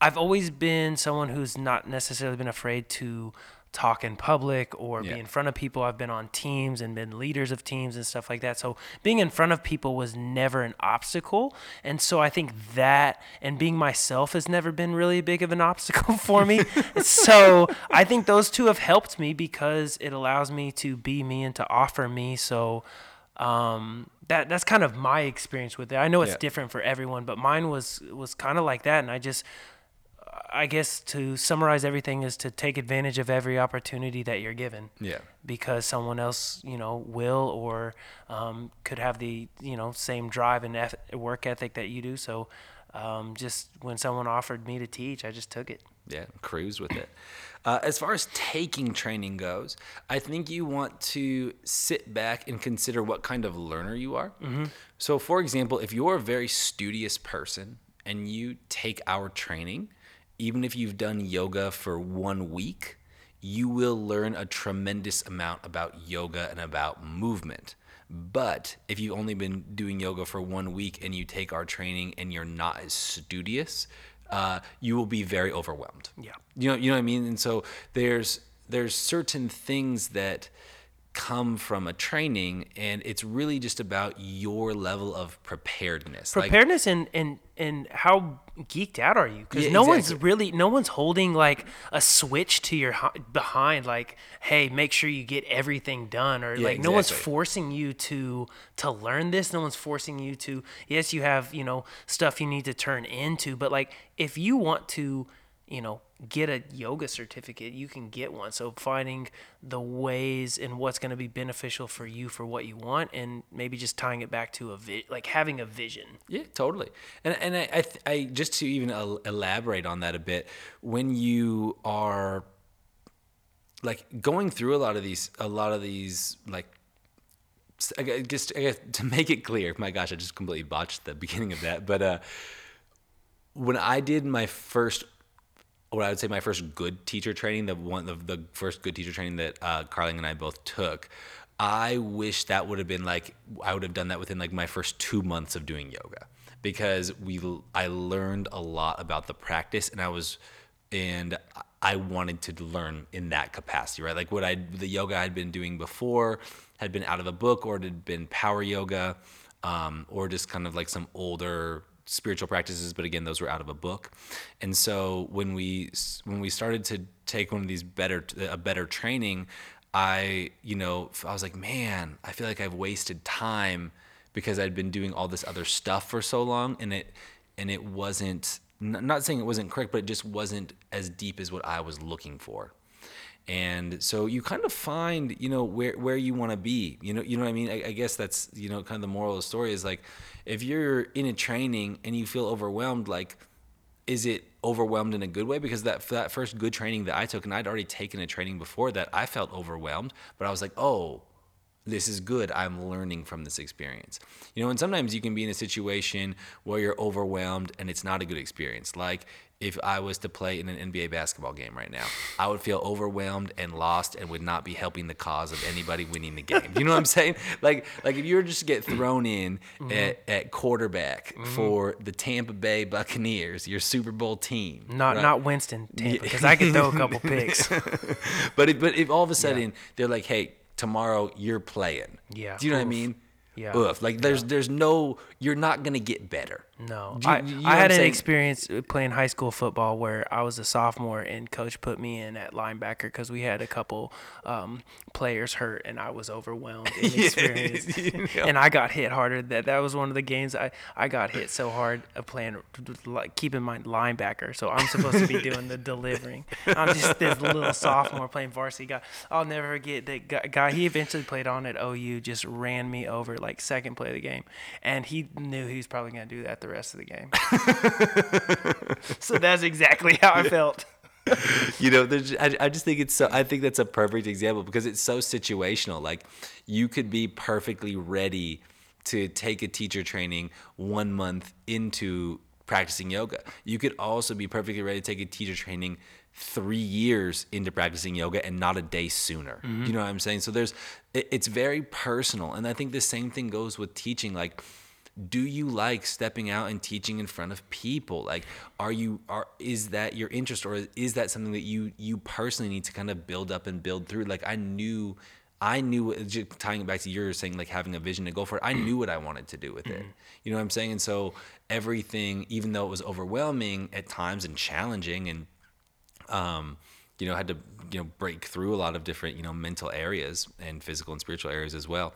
I've always been someone who's not necessarily been afraid to talk in public or Yeah. be in front of people. I've been on teams and been leaders of teams and stuff like that. So being in front of people was never an obstacle. And so I think that and being myself has never been really big of an obstacle for me. so I think those two have helped me because it allows me to be me and to offer me. So um, that that's kind of my experience with it. I know it's Yeah. different for everyone, but mine was was kind of like that, and I just. I guess to summarize everything is to take advantage of every opportunity that you're given Yeah. because someone else, you know, will or um, could have the, you know, same drive and eth- work ethic that you do. So um, just when someone offered me to teach, I just took it. yeah, cruise with it. Uh, as far as taking training goes, I think you want to sit back and consider what kind of learner you are. So, for example, if you're a very studious person and you take our training, even if you've done yoga for one week, you will learn a tremendous amount about yoga and about movement. But if you've only been doing yoga for one week and you take our training and you're not as studious, uh, you will be very overwhelmed. Yeah. You know, you know what I mean. And so there's there's certain things that come from a training, and it's really just about your level of preparedness. Like, Preparedness and, and, and how geeked out are you? Because Yeah, no one's really, no one's holding like a switch to your behind, like, hey, make sure you get everything done, or Yeah, like no one's forcing you to to learn this. No one's forcing you to. Yes, you have you know stuff you need to turn into, but like if you want to, you know, get a yoga certificate, you can get one. So finding the ways and what's going to be beneficial for you for what you want, and maybe just tying it back to a vi- like having a vision. Yeah, totally. And and I I, th- I just to even el- elaborate on that a bit, when you are like going through a lot of these a lot of these like I gu- just I guess to make it clear, my gosh, I just completely botched the beginning of that. But uh, when I did my first, what I would say my first good teacher training, the one of the first good teacher training that uh, Carling and I both took, I wish that would have been like I would have done that within like my first two months of doing yoga because we I learned a lot about the practice and I was and I wanted to learn in that capacity, right? Like what I the yoga I'd been doing before had been out of a book or it had been power yoga, um, or just kind of like some older spiritual practices. But again, those were out of a book. And so when we when we started to take one of these better a better training, I you know I was like, man, I feel like I've wasted time because I'd been doing all this other stuff for so long, and it and it wasn't not saying it wasn't correct, but it just wasn't as deep as what I was looking for. And so you kind of find you know where where you want to be you know you know what i mean? I, I, guess that's you know kind of the moral of the story is like if you're in a training and you feel overwhelmed like is it overwhelmed in a good way? Because that that first good training that i took and i'd already taken a training before that i felt overwhelmed but i was like oh this is good. I'm learning from this experience. You know, and sometimes you can be in a situation where you're overwhelmed and it's not a good experience. Like if I was to play in an NBA basketball game right now, I would feel overwhelmed and lost and would not be helping the cause of anybody winning the game. You know what I'm saying? Like like if you were just to get thrown in mm-hmm. at, at, quarterback mm-hmm. for the Tampa Bay Buccaneers, your Super Bowl team. Not right? not Winston Tampa because I could throw a couple picks. but if, but if all of a sudden yeah. they're like, hey tomorrow you're playing. Yeah. Do you know Oof. what I mean? Yeah. Oof. Like there's yeah. there's no you're not gonna get better. No, you, I, you know I had an experience playing high school football where I was a sophomore and coach put me in at linebacker because we had a couple um, players hurt and I was overwhelmed in experience yeah. and I got hit harder. That that was one of the games I, I got hit so hard of playing. Like keep in mind linebacker, so I'm supposed to be doing the delivering. I'm just this little sophomore playing varsity guy. I'll never forget that guy. He eventually played on at OU. Just ran me over like second play of the game, and he knew he was probably gonna do that the rest of the game. so that's exactly how I felt. you know, I, I just think it's so. I think that's a perfect example because it's so situational. Like, you could be perfectly ready to take a teacher training one month into practicing yoga. You could also be perfectly ready to take a teacher training three years into practicing yoga and not a day sooner. Mm-hmm. You know what I'm saying? So there's, it, it's very personal, and I think the same thing goes with teaching. Like do you like stepping out and teaching in front of people like are you are is that your interest or is that something that you you personally need to kind of build up and build through like i knew I knew just tying it back to your saying like having a vision to go for it. I knew what I wanted to do with it. You know what I'm saying? And so everything, even though it was overwhelming at times and challenging and um, you know, had to you know break through a lot of different you know mental areas and physical and spiritual areas as well.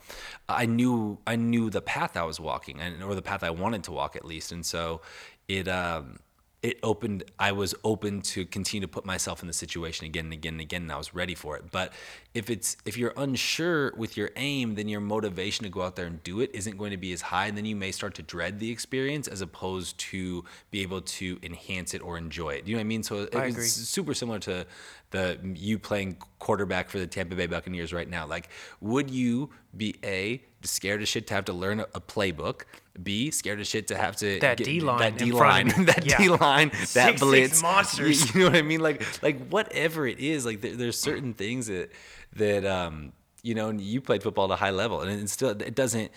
I knew I knew the path I was walking and or the path I wanted to walk at least, and so it um, it opened i was open to continue to put myself in the situation again and again and again and i was ready for it but if it's if you're unsure with your aim then your motivation to go out there and do it isn't going to be as high and then you may start to dread the experience as opposed to be able to enhance it or enjoy it you know what i mean so I agree. super similar to the you playing quarterback for the tampa bay buccaneers right now like would you be a scared as shit to have to learn a, a playbook. B scared as shit to have to that D line, that D line, that yeah. D line, that six, blitz, six monsters. You, you, know what I mean? Like like whatever it is, like there, there's certain things that that um you know you played football at a high level, and it still it doesn't.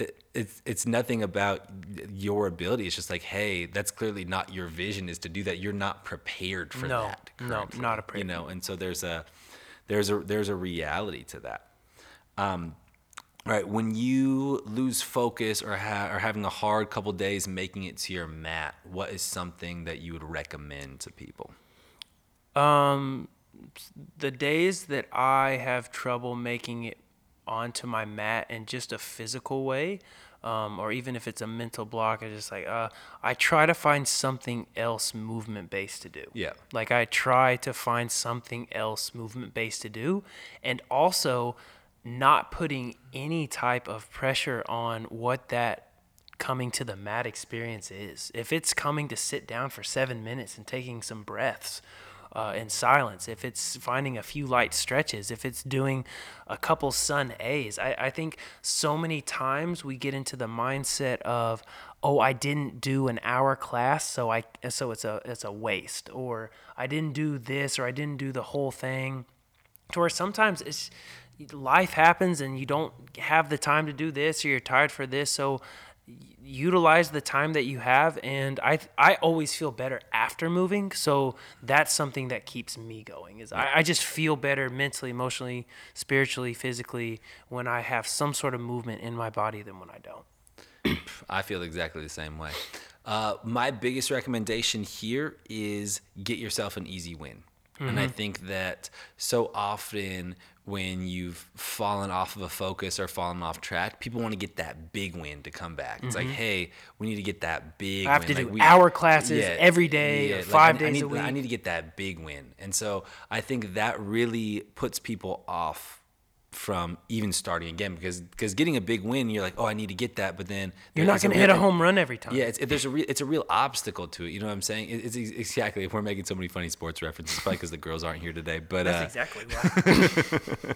It, it's it's nothing about your ability. It's just like, hey, that's clearly not your vision. Is to do that. You're not prepared for no, that. No, not a prepared. You know, and so there's a there's a there's a reality to that. Um, right when you lose focus or ha- or having a hard couple days making it to your mat what is something that you would recommend to people um the days that i have trouble making it onto my mat in just a physical way um, or even if it's a mental block, I just like uh, I try to find something else movement based to do. Yeah. Like I try to find something else movement based to do, and also not putting any type of pressure on what that coming to the mat experience is. If it's coming to sit down for seven minutes and taking some breaths uh, in silence, if it's finding a few light stretches, if it's doing a couple sun A's, I, I think so many times we get into the mindset of, oh, I didn't do an hour class, so I so it's a it's a waste, or I didn't do this, or I didn't do the whole thing. To where sometimes it's life happens and you don't have the time to do this or you're tired for this so utilize the time that you have and i i always feel better after moving so that's something that keeps me going is I, I just feel better mentally emotionally spiritually physically when i have some sort of movement in my body than when i don't. I feel exactly the same way. Uh, my biggest recommendation here is get yourself an easy win And I mm-hmm. think that so often when you've fallen off of a focus or fallen off track, people want to get that big win to come back. It's like, mm-hmm. hey, we need to get that big. I have win. to Like, do we- hour classes every day like, five I- I days need, a week. I need to get that big win, and so I think that really puts people off from even starting again because because getting a big win, you're like, oh, I need to get that, but then You're not going to hit a home run every time. yeah, it's, it, there's a real, it's a real obstacle to it. You know what I'm saying? It, it's exactly. If we're making so many funny sports references, probably because the girls aren't here today. But That's uh, exactly why.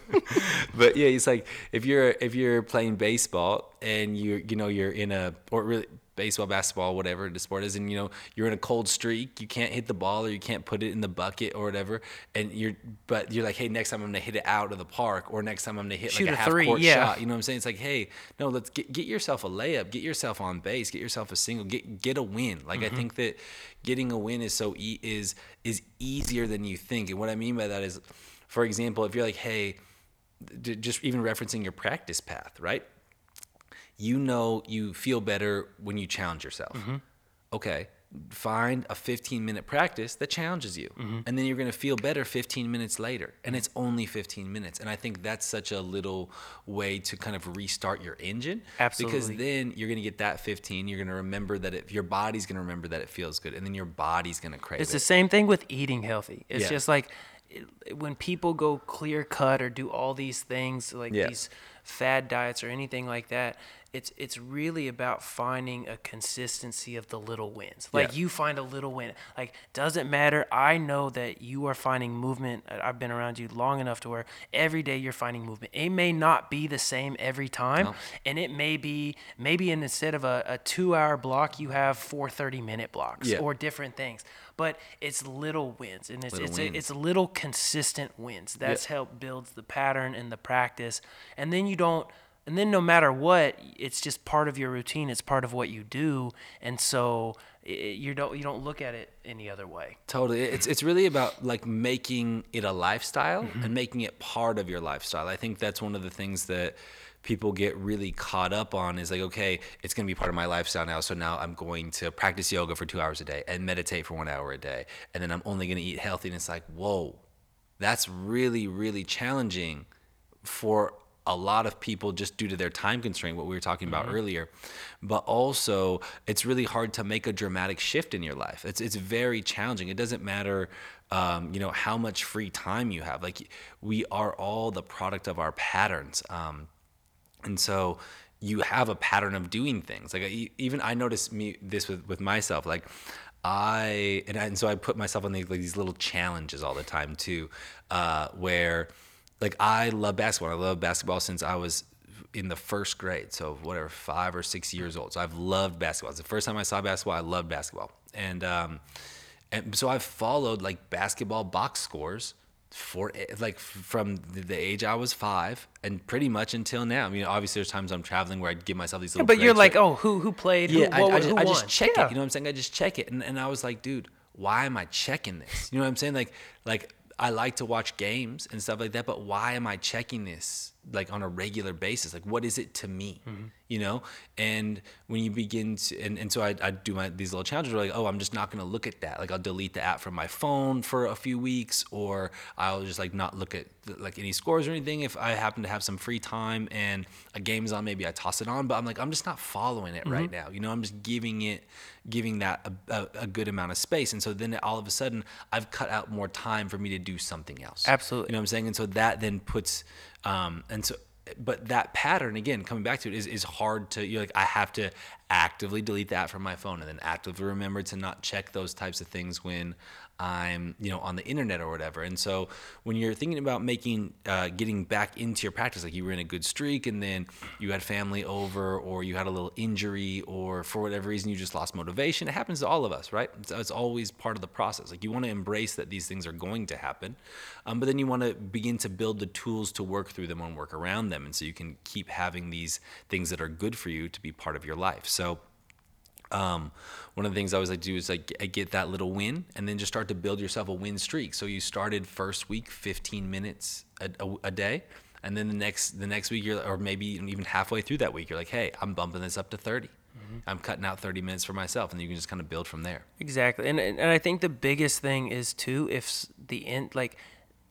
but yeah, it's like if you're if you're playing baseball and you you know you're in a or really baseball, basketball, whatever the sport is, and you know you're in a cold streak, you can't hit the ball or you can't put it in the bucket or whatever, and you're but you're like, hey, next time I'm gonna hit it out of the park, or next time I'm gonna hit Shoot like a, a half three, court yeah. shot. You know what I'm saying? It's like, hey, no, let's get get yourself a layup, get yourself on base, get yourself a single, get get a win. Like Mm-hmm. I think that getting a win is so e- is is easier than you think, and what I mean by that is, for example, if you're like, hey d- just even referencing your practice path, right? You know you feel better when you challenge yourself. Mm-hmm. Okay, find a 15 minute practice that challenges you. Mm-hmm. And then you're going to feel better 15 minutes later. And it's only 15 minutes. And I think that's such a little way to kind of restart your engine. Absolutely. Because then you're going to get that 15. You're going to remember that if your body's going to remember that it feels good. And then your body's going to crave It's it. It's the same thing with eating healthy. It's Yeah. just like when people go clear cut or do all these things like Yeah. these fad diets or anything like that, it's it's really about finding a consistency of the little wins. Like Yeah. you find a little win. Like doesn't matter. I know that you are finding movement. I've been around you long enough to where every day you're finding movement. It may not be the same every time, No. and it may be maybe instead of a, a two hour block, you have four 30 minute blocks Yeah. or different things. But it's little wins, and it's Little it's wins. A, it's little consistent wins. That's helped builds the pattern and the practice, and then you don't. And then no matter what, it's just part of your routine. It's part of what you do, and so i you don't you don't look at it any other way. Totally. It's it's really about like making it a lifestyle Mm-hmm. and making it part of your lifestyle. I think that's one of the things that people get really caught up on is like, okay, it's going to be part of my lifestyle now. So now I'm going to practice yoga for two hours a day and meditate for one hour a day. And then I'm only going to eat healthy. And it's like, whoa, that's really, really challenging for a lot of people just due to their time constraint, what we were talking about earlier. But also, it's really hard to make a dramatic shift in your life. It's it's very challenging. It doesn't matter, um, you know, how much free time you have. Like we are all the product of our patterns. Um, and so you have a pattern of doing things like I, even i notice me this with, with myself like i and, I, and so i put myself on these, like, these little challenges all the time too uh, where like i love basketball i love basketball since i was in the first grade so whatever five or six years old so i've loved basketball it's the first time i saw basketball i loved basketball and um, and so I've followed like basketball box scores for like from the age I was five and pretty much until now. I mean, obviously there's times I'm traveling where I give myself these little. But you're like, oh, who who played? yeah, who, I, I just, I just check Yeah. it. You know what I'm saying? I just check it, and, and I was like, dude, why am I checking this? You know what I'm saying? Like, like I like to watch games and stuff like that, but why am I checking this like on a regular basis? Like, what is it to me? Mm-hmm. You know? And when you begin to, and, and so I, I do my these little challenges where like, oh, I'm just not gonna look at that. Like, I'll delete the app from my phone for a few weeks, or I'll just like not look at like any scores or anything if I happen to have some free time and a game's on. Maybe I toss it on, but I'm like, I'm just not following it right now. You know, I'm just giving it, giving that a, a, a good amount of space, and so then all of a sudden, I've cut out more time for me to do something else. Absolutely. You know what I'm saying? And so that then puts, um, and so, but that pattern again, coming back to it, is is hard to. You're like, I have to actively delete that from my phone, and then actively remember to not check those types of things when I'm, you know, on the internet or whatever. And so when you're thinking about making, uh, getting back into your practice, like you were in a good streak, and then you had family over, or you had a little injury, or for whatever reason you just lost motivation. It happens to all of us, right? It's, it's always part of the process. Like you want to embrace that these things are going to happen, um, but then you want to begin to build the tools to work through them and work around them, and so you can keep having these things that are good for you to be part of your life. So um, one of the things I always like to do is like I get that little win and then just start to build yourself a win streak. So you started first week 15 minutes a, a, a day, and then the next the next week you're or maybe even halfway through that week you're like, hey, I'm bumping this up to 30. I'm cutting out 30 minutes for myself, and you can just kind of build from there. Exactly, and and and I think the biggest thing is too if the end like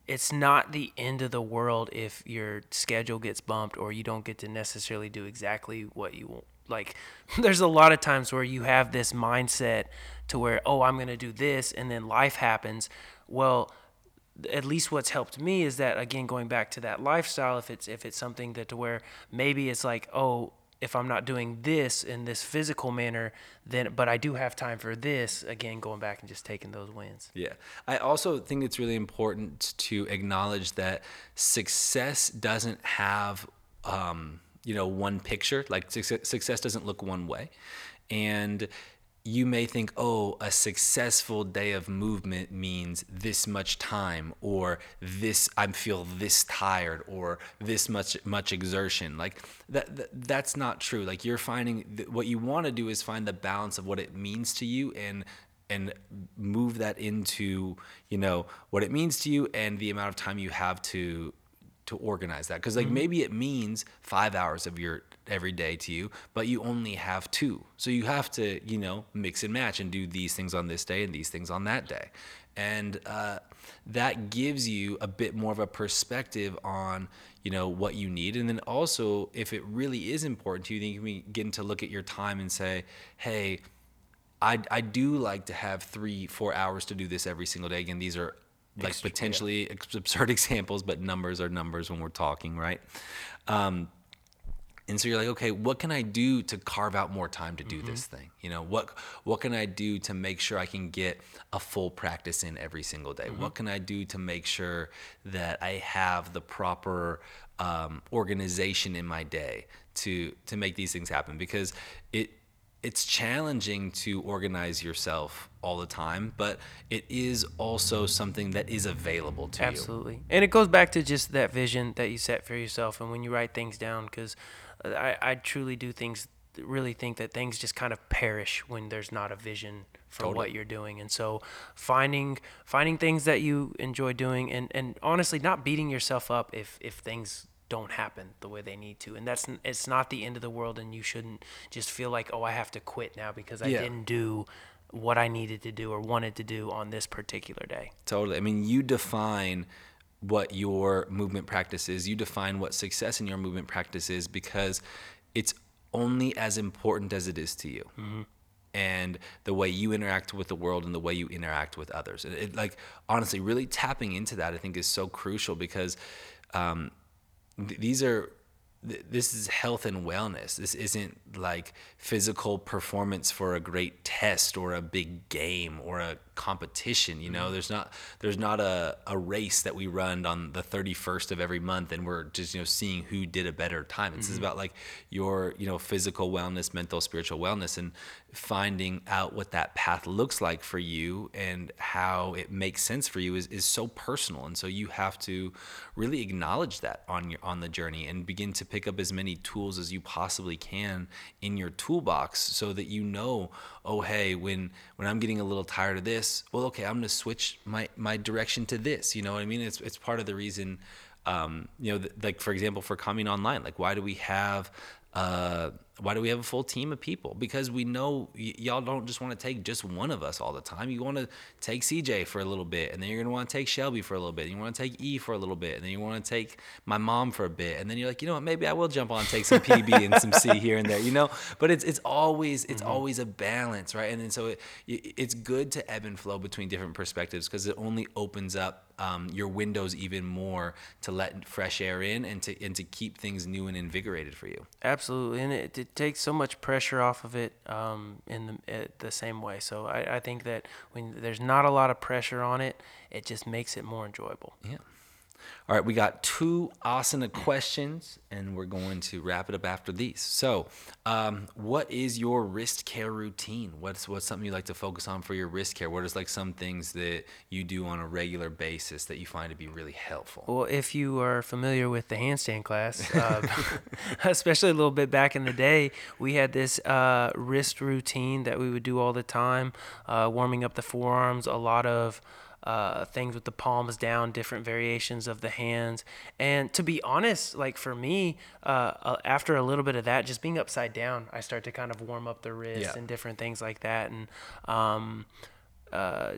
it's not the end of the world if your schedule gets bumped or you don't get to necessarily do exactly what you want. Like there's a lot of times where you have this mindset to where oh I'm going to do this and then life happens. Well, at least what's helped me is that again going back to that lifestyle if it's if it's something that to where maybe it's like oh if I'm not doing this in this physical manner then but I do have time for this again going back and just taking those wins Yeah. I also think it's really important to acknowledge that success doesn't have, um, you know, one picture. Like success, doesn't look one way. And you may think, oh, a successful day of movement means this much time, or this I feel this tired, or this much much exertion. Like that, that that's not true. Like you're finding what you want to do is find the balance of what it means to you and and move that into you know what it means to you and the amount of time you have to to organize that. Because like maybe it means five hours of your every day to you but you only have two. So you have to you know mix and match and do these things on this day and these things on that day. And uh, that gives you a bit more of a perspective on you know what you need. And then also if it really is important to you then you can begin to look at your time and say hey I, I do like to have three, four hours to do this every single day. Again, these are like Extra- potentially ex- absurd examples, but numbers are numbers when we're talking, right? Um, and so you're like, okay, what can I do to carve out more time to do this thing? You know, what what can I do to make sure I can get a full practice in every single day? What can I do to make sure that I have the proper um, organization in my day to to make these things happen? Because it it's challenging to organize yourself all the time, but it is also something that is available to you. Absolutely. And it goes back to just that vision that you set for yourself and when you write things down because uh, I, I truly do things really think that things just kind of perish when there's not a vision for Totally. what you're doing and so finding finding things that you enjoy doing and, and honestly not beating yourself up if if things don't happen the way they need to and that's it's not the end of the world and you shouldn't just feel like oh I have to quit now because I Yeah. didn't do what I needed to do or wanted to do on this particular day. Totally. I mean, you define what your movement practice is. You define what success in your movement practice is because it's only as important as it is to you. And the way you interact with the world and the way you interact with others. It, it, like, honestly, really tapping into that, I think, is so crucial because um, th- these are th- this is health and wellness. This isn't like physical performance for a great test or a big game or a competition. You know, mm-hmm. there's not there's not a, a race that we run on the 31st of every month and we're just you know seeing who did a better time. This is mm-hmm. about like your you know physical wellness, mental, spiritual wellness, and finding out what that path looks like for you and how it makes sense for you is, is so personal. And so you have to really acknowledge that on your on the journey and begin to pick up as many tools as you possibly can in your toolbox so that you know oh hey when when I'm getting a little tired of this well okay I'm going to switch my my direction to this. You know what I mean? It's it's part of the reason um, you know, th- like for example, for coming online, like why do we have uh, why do we have a full team of people? Because we know y- y'all don't just want to take just one of us all the time. You want to take CJ for a little bit, and then you're gonna want to take Shelby for a little bit. And you want to take E for a little bit, and then you want to take my mom for a bit, and then you're like, you know what? Maybe I will jump on and take some PB and some C here and there, you know. But it's it's always it's mm-hmm. always a balance, right? And then so it, it- it's good to ebb and flow between different perspectives because it only opens up um, your windows even more to let fresh air in and to and to keep things new and invigorated for you. Absolutely, and it, it takes so much pressure off of it um, in the uh, the same way. So I, I think that when there's not a lot of pressure on it, it just makes it more enjoyable. Yeah. All right, we got two asana questions, and we're going to wrap it up after these. So, um, what is your wrist care routine? What's what's something you like to focus on for your wrist care? What is like some things that you do on a regular basis that you find to be really helpful? Well, if you are familiar with the handstand class, uh, especially a little bit back in the day, we had this uh, wrist routine that we would do all the time, uh, warming up the forearms, a lot of uh, things with the palms down, different variations of the hands. And to be honest, like for me, uh, after a little bit of that, just being upside down, I start to kind of warm up the wrist Yeah. and different things like that. And um, uh,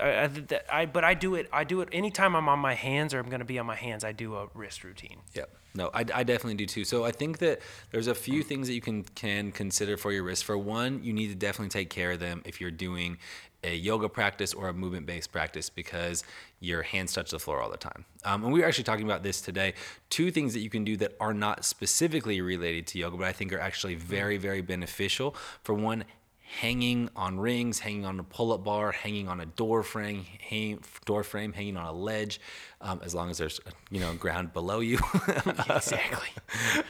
I, I, I but I do it. I do it anytime I'm on my hands or I'm gonna be on my hands. I do a wrist routine. Yep. No, I, I definitely do too. So I think that there's a few things that you can can consider for your wrist. For one, you need to definitely take care of them if you're doing a yoga practice or a movement based practice because your hands touch the floor all the time. Um, and we were actually talking about this today. Two things that you can do that are not specifically related to yoga, but I think are actually very very beneficial. For one, hanging on rings, hanging on a pull-up bar, hanging on a door frame, hang, door frame, hanging on a ledge, um, as long as there's you know ground below you. Exactly.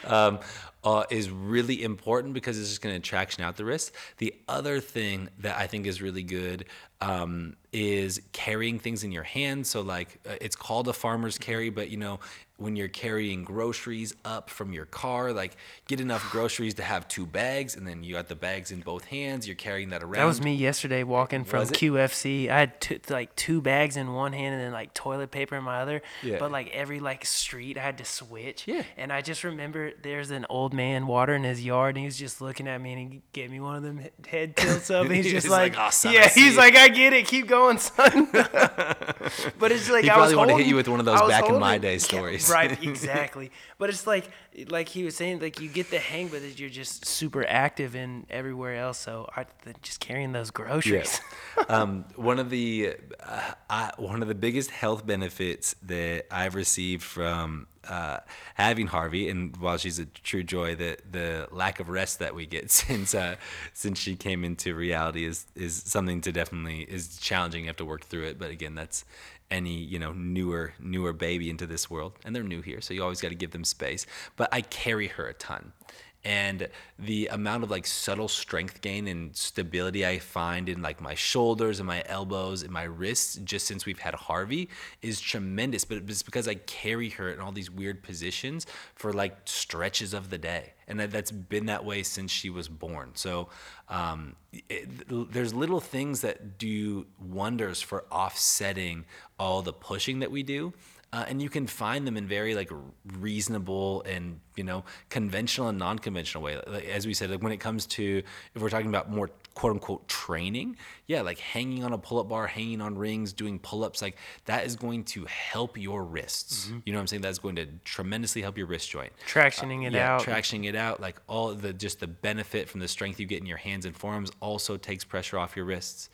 um, uh, is really important because it's just going to traction out the wrist. The other thing that I think is really good um, is carrying things in your hands. So like uh, it's called a farmer's carry, but you know when you're carrying groceries up from your car, like get enough groceries to have two bags, and then you got the bags in both hands. You're carrying that around. That was me yesterday walking from QFC. I had two, like two bags in one hand and then like toilet paper in my other. Yeah. But like every like street, I had to switch. Yeah. And I just remember there's an old man watering his yard and he was just looking at me and he gave me one of them head tilts up. And he's He's just like, like, "Oh, son, yeah. He's you." like, I get it. Keep going, son. but it's like He I was probably wanted to hit you with one of those was back in my day stories. Right. Exactly. but it's like like he was saying, like you get the hang, but it you're just super active in everywhere else. So I just carrying those groceries. um, one of the uh, I, one of the biggest health benefits that I've received from uh, having Harvey, and while she's a true joy, the the lack of rest that we get since uh, since she came into reality is is something to definitely is challenging. You have to work through it, but again, that's any you know newer newer baby into this world, and they're new here, so you always got to give them space. But I carry her a ton and the amount of like subtle strength gain and stability I find in like my shoulders and my elbows and my wrists just since we've had Harvey is tremendous. But it's because I carry her in all these weird positions for like stretches of the day, and that, that's been that way since she was born. So um, it, there's little things that do wonders for offsetting all the pushing that we do. Uh, and you can find them in very like reasonable and you know conventional and non-conventional way. Like, as we said like when it comes to if we're talking about more quote unquote training yeah like hanging on a pull-up bar hanging on rings doing pull-ups like that is going to help your wrists. You know what i'm saying? That's going to tremendously help your wrist joint. Tractioning it yeah, out. tractioning it out, like all the just the benefit from the strength you get in your hands and forearms also takes pressure off your wrists.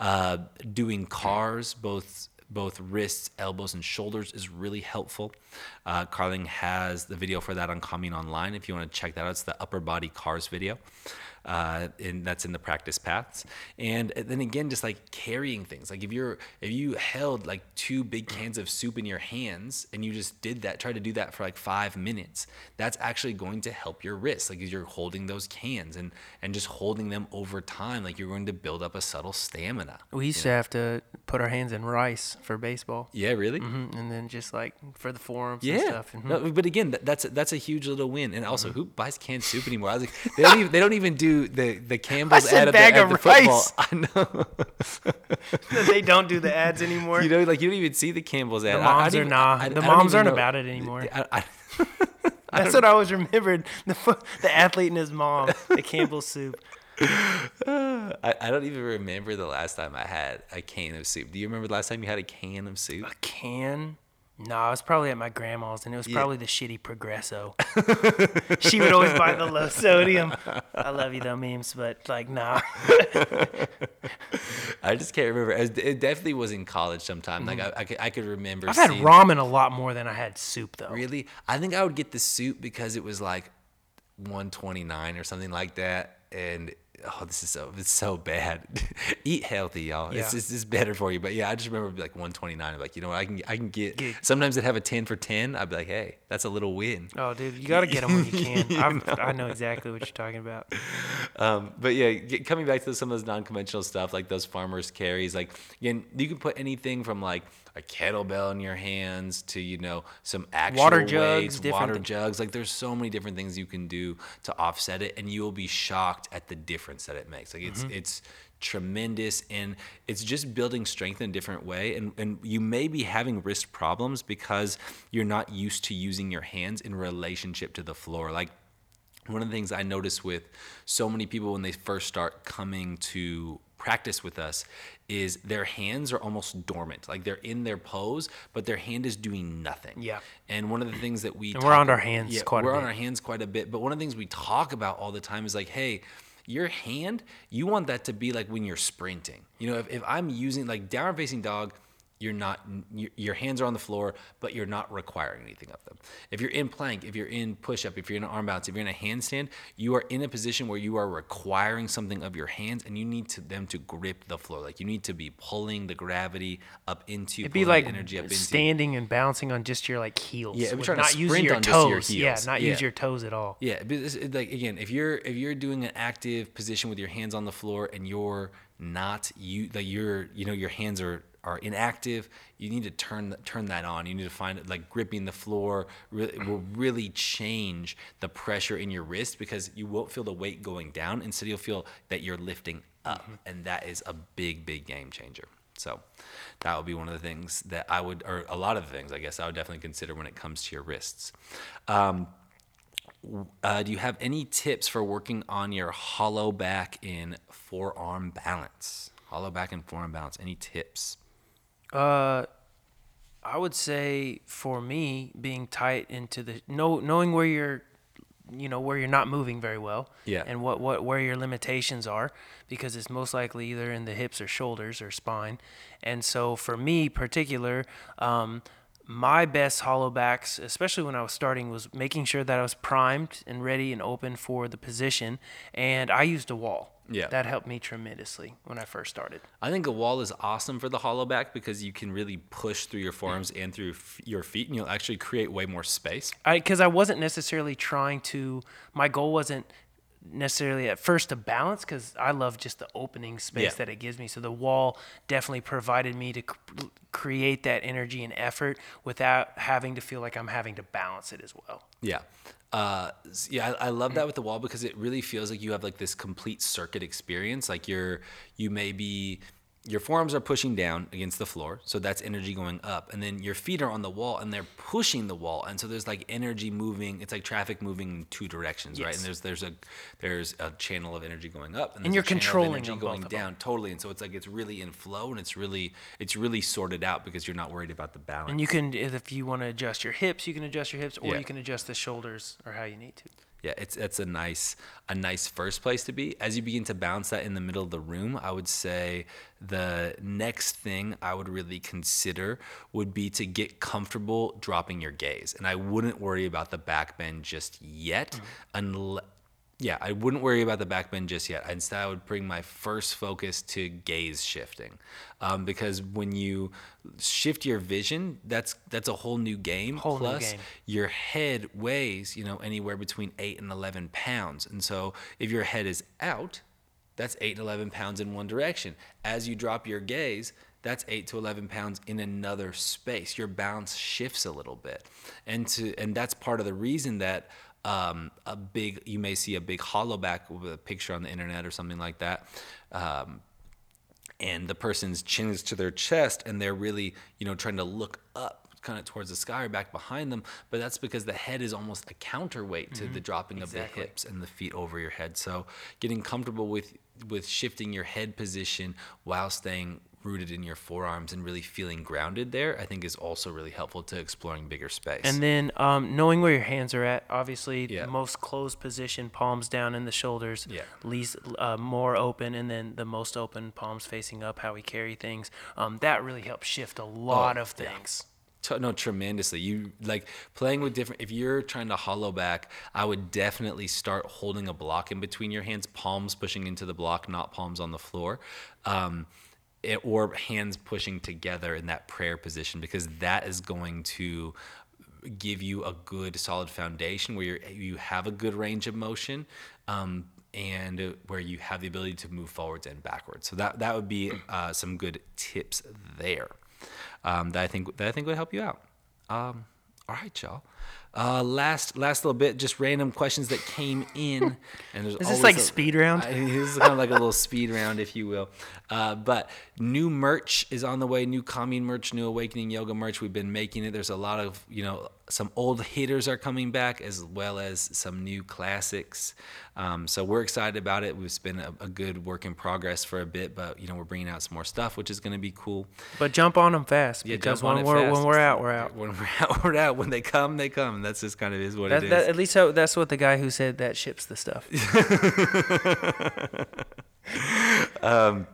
Uh, doing cars, both both wrists, elbows, and shoulders is really helpful. Uh, Carling has the video for that on Coming Online. If you want to check that out, it's the upper body cars video. Uh, and that's in the practice paths. And then again, just like carrying things. Like if you're if you held like two big cans of soup in your hands and you just did that, try to do that for like five minutes, that's actually going to help your wrist. Like you're holding those cans and and just holding them over time, like you're going to build up a subtle stamina. We used to have to put our hands in rice for baseball, Yeah, really. Mhm, and then just like for the forearms and Yeah, stuff. Mhm. no, but again, that, that's that's a huge little win. And also, who buys canned soup anymore? I was like, they don't even they don't even do the the Campbell's said ad at the, bag at of the football. rice. I know. they don't do the ads anymore. You know, like you don't even see the Campbell's ad. the I- I moms don't are nah. I- I the don't moms aren't know- about it anymore. I, I, That's what I always remembered. The the athlete and his mom, the Campbell's soup. I, I don't even remember the last time I had a can of soup. Do you remember the last time you had a can of soup? A can? No, I was probably at my grandma's, and it was probably the shitty Progresso. she would always buy the low sodium. I love you though, memes, but like, nah. I just can't remember. It, definitely was in college sometime. Like I, I, could, I could remember. Mm-hmm. I've had ramen a lot more than I had soup though. Really, I think I would get the soup because it was like 129 or something like that, and oh, this is so it's so bad. Eat healthy, y'all. It's Yeah. just it's better for you. But yeah, I just remember like 129. I'm like, you know what? I can I can get. Get- Sometimes they'd have a 10 for 10. I'd be like, hey, that's a little win. Oh, dude, you gotta get them when you can. I've, I know exactly what you're talking about. Um, but yeah, get, coming back to some of those non-conventional stuff, like those farmers carries, like again, you can put anything from like a kettlebell in your hands to you know some actual Water jugs, weights, water jugs. Like there's so many different things you can do to offset it, and you will be shocked at the difference that it makes. Like it's Mm-hmm. it's tremendous and it's just building strength in a different way and, and you may be having wrist problems because you're not used to using your hands in relationship to the floor like one of the things I notice with so many people when they first start coming to practice with us is their hands are almost dormant. Like they're in their pose, but their hand is doing nothing. Yeah. And one of the things that we And we're on our hands yeah, quite a we're on bit. our hands quite a bit. But one of the things we talk about all the time is like, hey, your hand, you want that to be like when you're sprinting. You know, if, if I'm using like downward facing dog, you're not your, hands are on the floor but you're not requiring anything of them if you're in plank if you're in push-up if you're in an arm bounce if you're in a handstand you are in a position where you are requiring something of your hands and you need to them to grip the floor like you need to be pulling the gravity up into It'd be like energy up into standing and bouncing on just your like heels. Yeah, be trying not using your toes. your Yeah, not Yeah. use your toes at all. Yeah, but this, it- like again, if you're if you're doing an active position with your hands on the floor and you're not you like you're you know your hands are are inactive, you need to turn turn that on. You need to find it like gripping the floor really will really change the pressure in your wrist because you won't feel the weight going down. Instead, you'll feel that you're lifting up, and that is a big big game changer. So that would be one of the things that I would, or a lot of the things I guess I would definitely consider when it comes to your wrists. Um, uh, do you have any tips for working on your hollow back in forearm balance? Hollow back and forearm balance. Any tips? Uh, I would say for me, being tight into the know knowing where you're, you know, where you're not moving very well. Yeah. And what what where your limitations are, because it's most likely either in the hips or shoulders or spine, and so for me particular, um, my best hollow backs, especially when I was starting, was making sure that I was primed and ready and open for the position, and I used a wall. Yeah. That helped me tremendously when I first started. I think a wall is awesome for the hollow back because you can really push through your forearms and through f- your feet, and you'll actually create way more space. I because I wasn't necessarily trying to. My goal wasn't necessarily at first to balance because I love just the opening space Yeah. that it gives me. So the wall definitely provided me to c- create that energy and effort without having to feel like I'm having to balance it as well. Yeah. Uh, yeah, I, I love that with the wall because it really feels like you have like this complete circuit experience. Like you're, you may be, your forearms are pushing down against the floor, so that's energy going up, and then your feet are on the wall and they're pushing the wall, and so there's like energy moving. It's like traffic moving in two directions, right? And there's there's a there's a channel of energy going up, and, And you're a channel of controlling energy going both of them. down totally, and so it's like it's really in flow and it's really it's really sorted out because you're not worried about the balance. And you can, if you want to adjust your hips, you can adjust your hips, or Yeah. you can adjust the shoulders or how you need to. Yeah, it's it's a nice a nice first place to be. As you begin to bounce that in the middle of the room, I would say the next thing I would really consider would be to get comfortable dropping your gaze. And I wouldn't worry about the back bend just yet mm-hmm. unless yeah, I wouldn't worry about the back bend just yet. Instead, I would bring my first focus to gaze shifting, um, because when you shift your vision, that's that's a whole new game. Whole new Plus, game. your head weighs, you know, anywhere between eight and eleven pounds, and so if your head is out, that's eight and eleven pounds in one direction. As you drop your gaze, that's eight to eleven pounds in another space. Your balance shifts a little bit, and to and that's part of the reason that um, a big you may see a big hollow back with a picture on the internet or something like that. Um, and the person's chin is to their chest and they're really you know trying to look up kind of towards the sky or back behind them. But that's because the head is almost a counterweight to the dropping of the hips and the feet over your head. So getting comfortable with with shifting your head position while staying rooted in your forearms and really feeling grounded there i think is also really helpful to exploring bigger space And then um, knowing where your hands are at, obviously, Yeah. the most closed position, palms down in the shoulders, Yeah. least uh, more open, and then the most open, palms facing up, how we carry things. Um, that really helps shift a lot Oh, of things. T- no tremendously you like playing with different if you're trying to hollow back i would definitely start holding a block in between your hands palms pushing into the block not palms on the floor um, it, or hands pushing together in that prayer position because that is going to give you a good solid foundation where you're, you have a good range of motion um, and where you have the ability to move forwards and backwards so that that would be uh, some good tips there um, that I think that I think would help you out. Um, all right, y'all. Uh, last last little bit, just random questions that came in, and there's Is this like a- speed round? I- this is kind of like a little speed round, if you will. Uh, but new merch is on the way. New commune merch, new awakening yoga merch. We've been making it. There's a lot of you know some old hitters are coming back as well as some new classics. Um, so we're excited about it. It's been a, a good work in progress for a bit, but you know we're bringing out some more stuff, which is going to be cool. But jump on them fast Yeah, because jump on when it we're fast. when we're out, we're out. When we're out, we're out. When they come, they come. That's just kind of is what That, it is. that, at least that's what the guy who said that ships the stuff.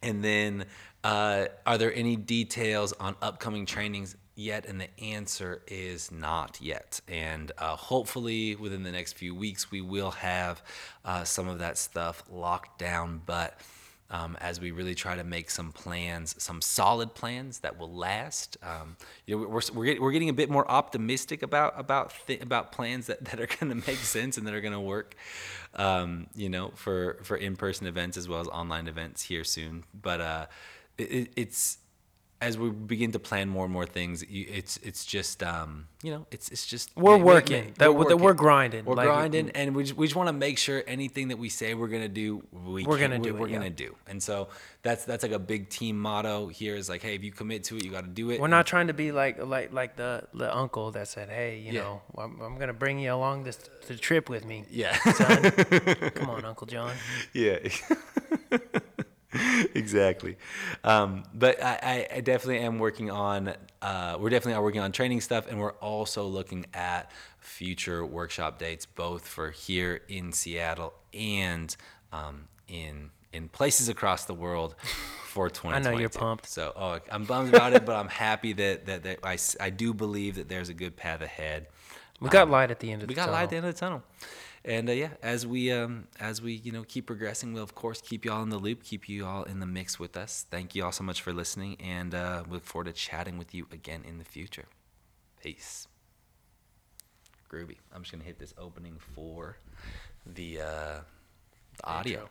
And then, uh, are there any details on upcoming trainings yet? And the answer is not yet. And uh, hopefully, within the next few weeks, we will have uh, some of that stuff locked down. But um, as we really try to make some plans, some solid plans that will last, um, you know, we're, we're, get- we're getting a bit more optimistic about about th- about plans that, that are going to make sense and that are going to work um, you know, for for in person events as well as online events here soon. But uh, it, it- it's as we begin to plan more and more things, it's it's just um, you know, it's it's just We're working. That- that we're grinding. We're Like, grinding, and we just, we just want to make sure anything that we say we're gonna do, we We're can- gonna do We're yeah. gonna do, and so that's that's like a big team motto here. Is like, hey, if you commit to it, you got to do it. We're not trying to be like like like the the uncle that said, "Hey, you Yeah. know, I'm, I'm gonna bring you along this the trip with me, Yeah. son. Come on, Uncle John." yeah exactly um, but I, I- I definitely am working on uh, we're definitely are working on training stuff and we're also looking at future workshop dates both for here in seattle and um, in in places across the world for 2022 know you're pumped. so oh, i'm bummed about it but i'm happy that, that, that I, I do believe that there's a good path ahead We got light at the end of the tunnel. we got light at the end of the tunnel and uh, yeah as we um as we you know keep progressing we'll of course keep you all in the loop keep you all in the mix with us. Thank you all so much for listening and uh we look forward to chatting with you again in the future. Peace. Groovy. I'm just gonna hit this opening for the uh the audio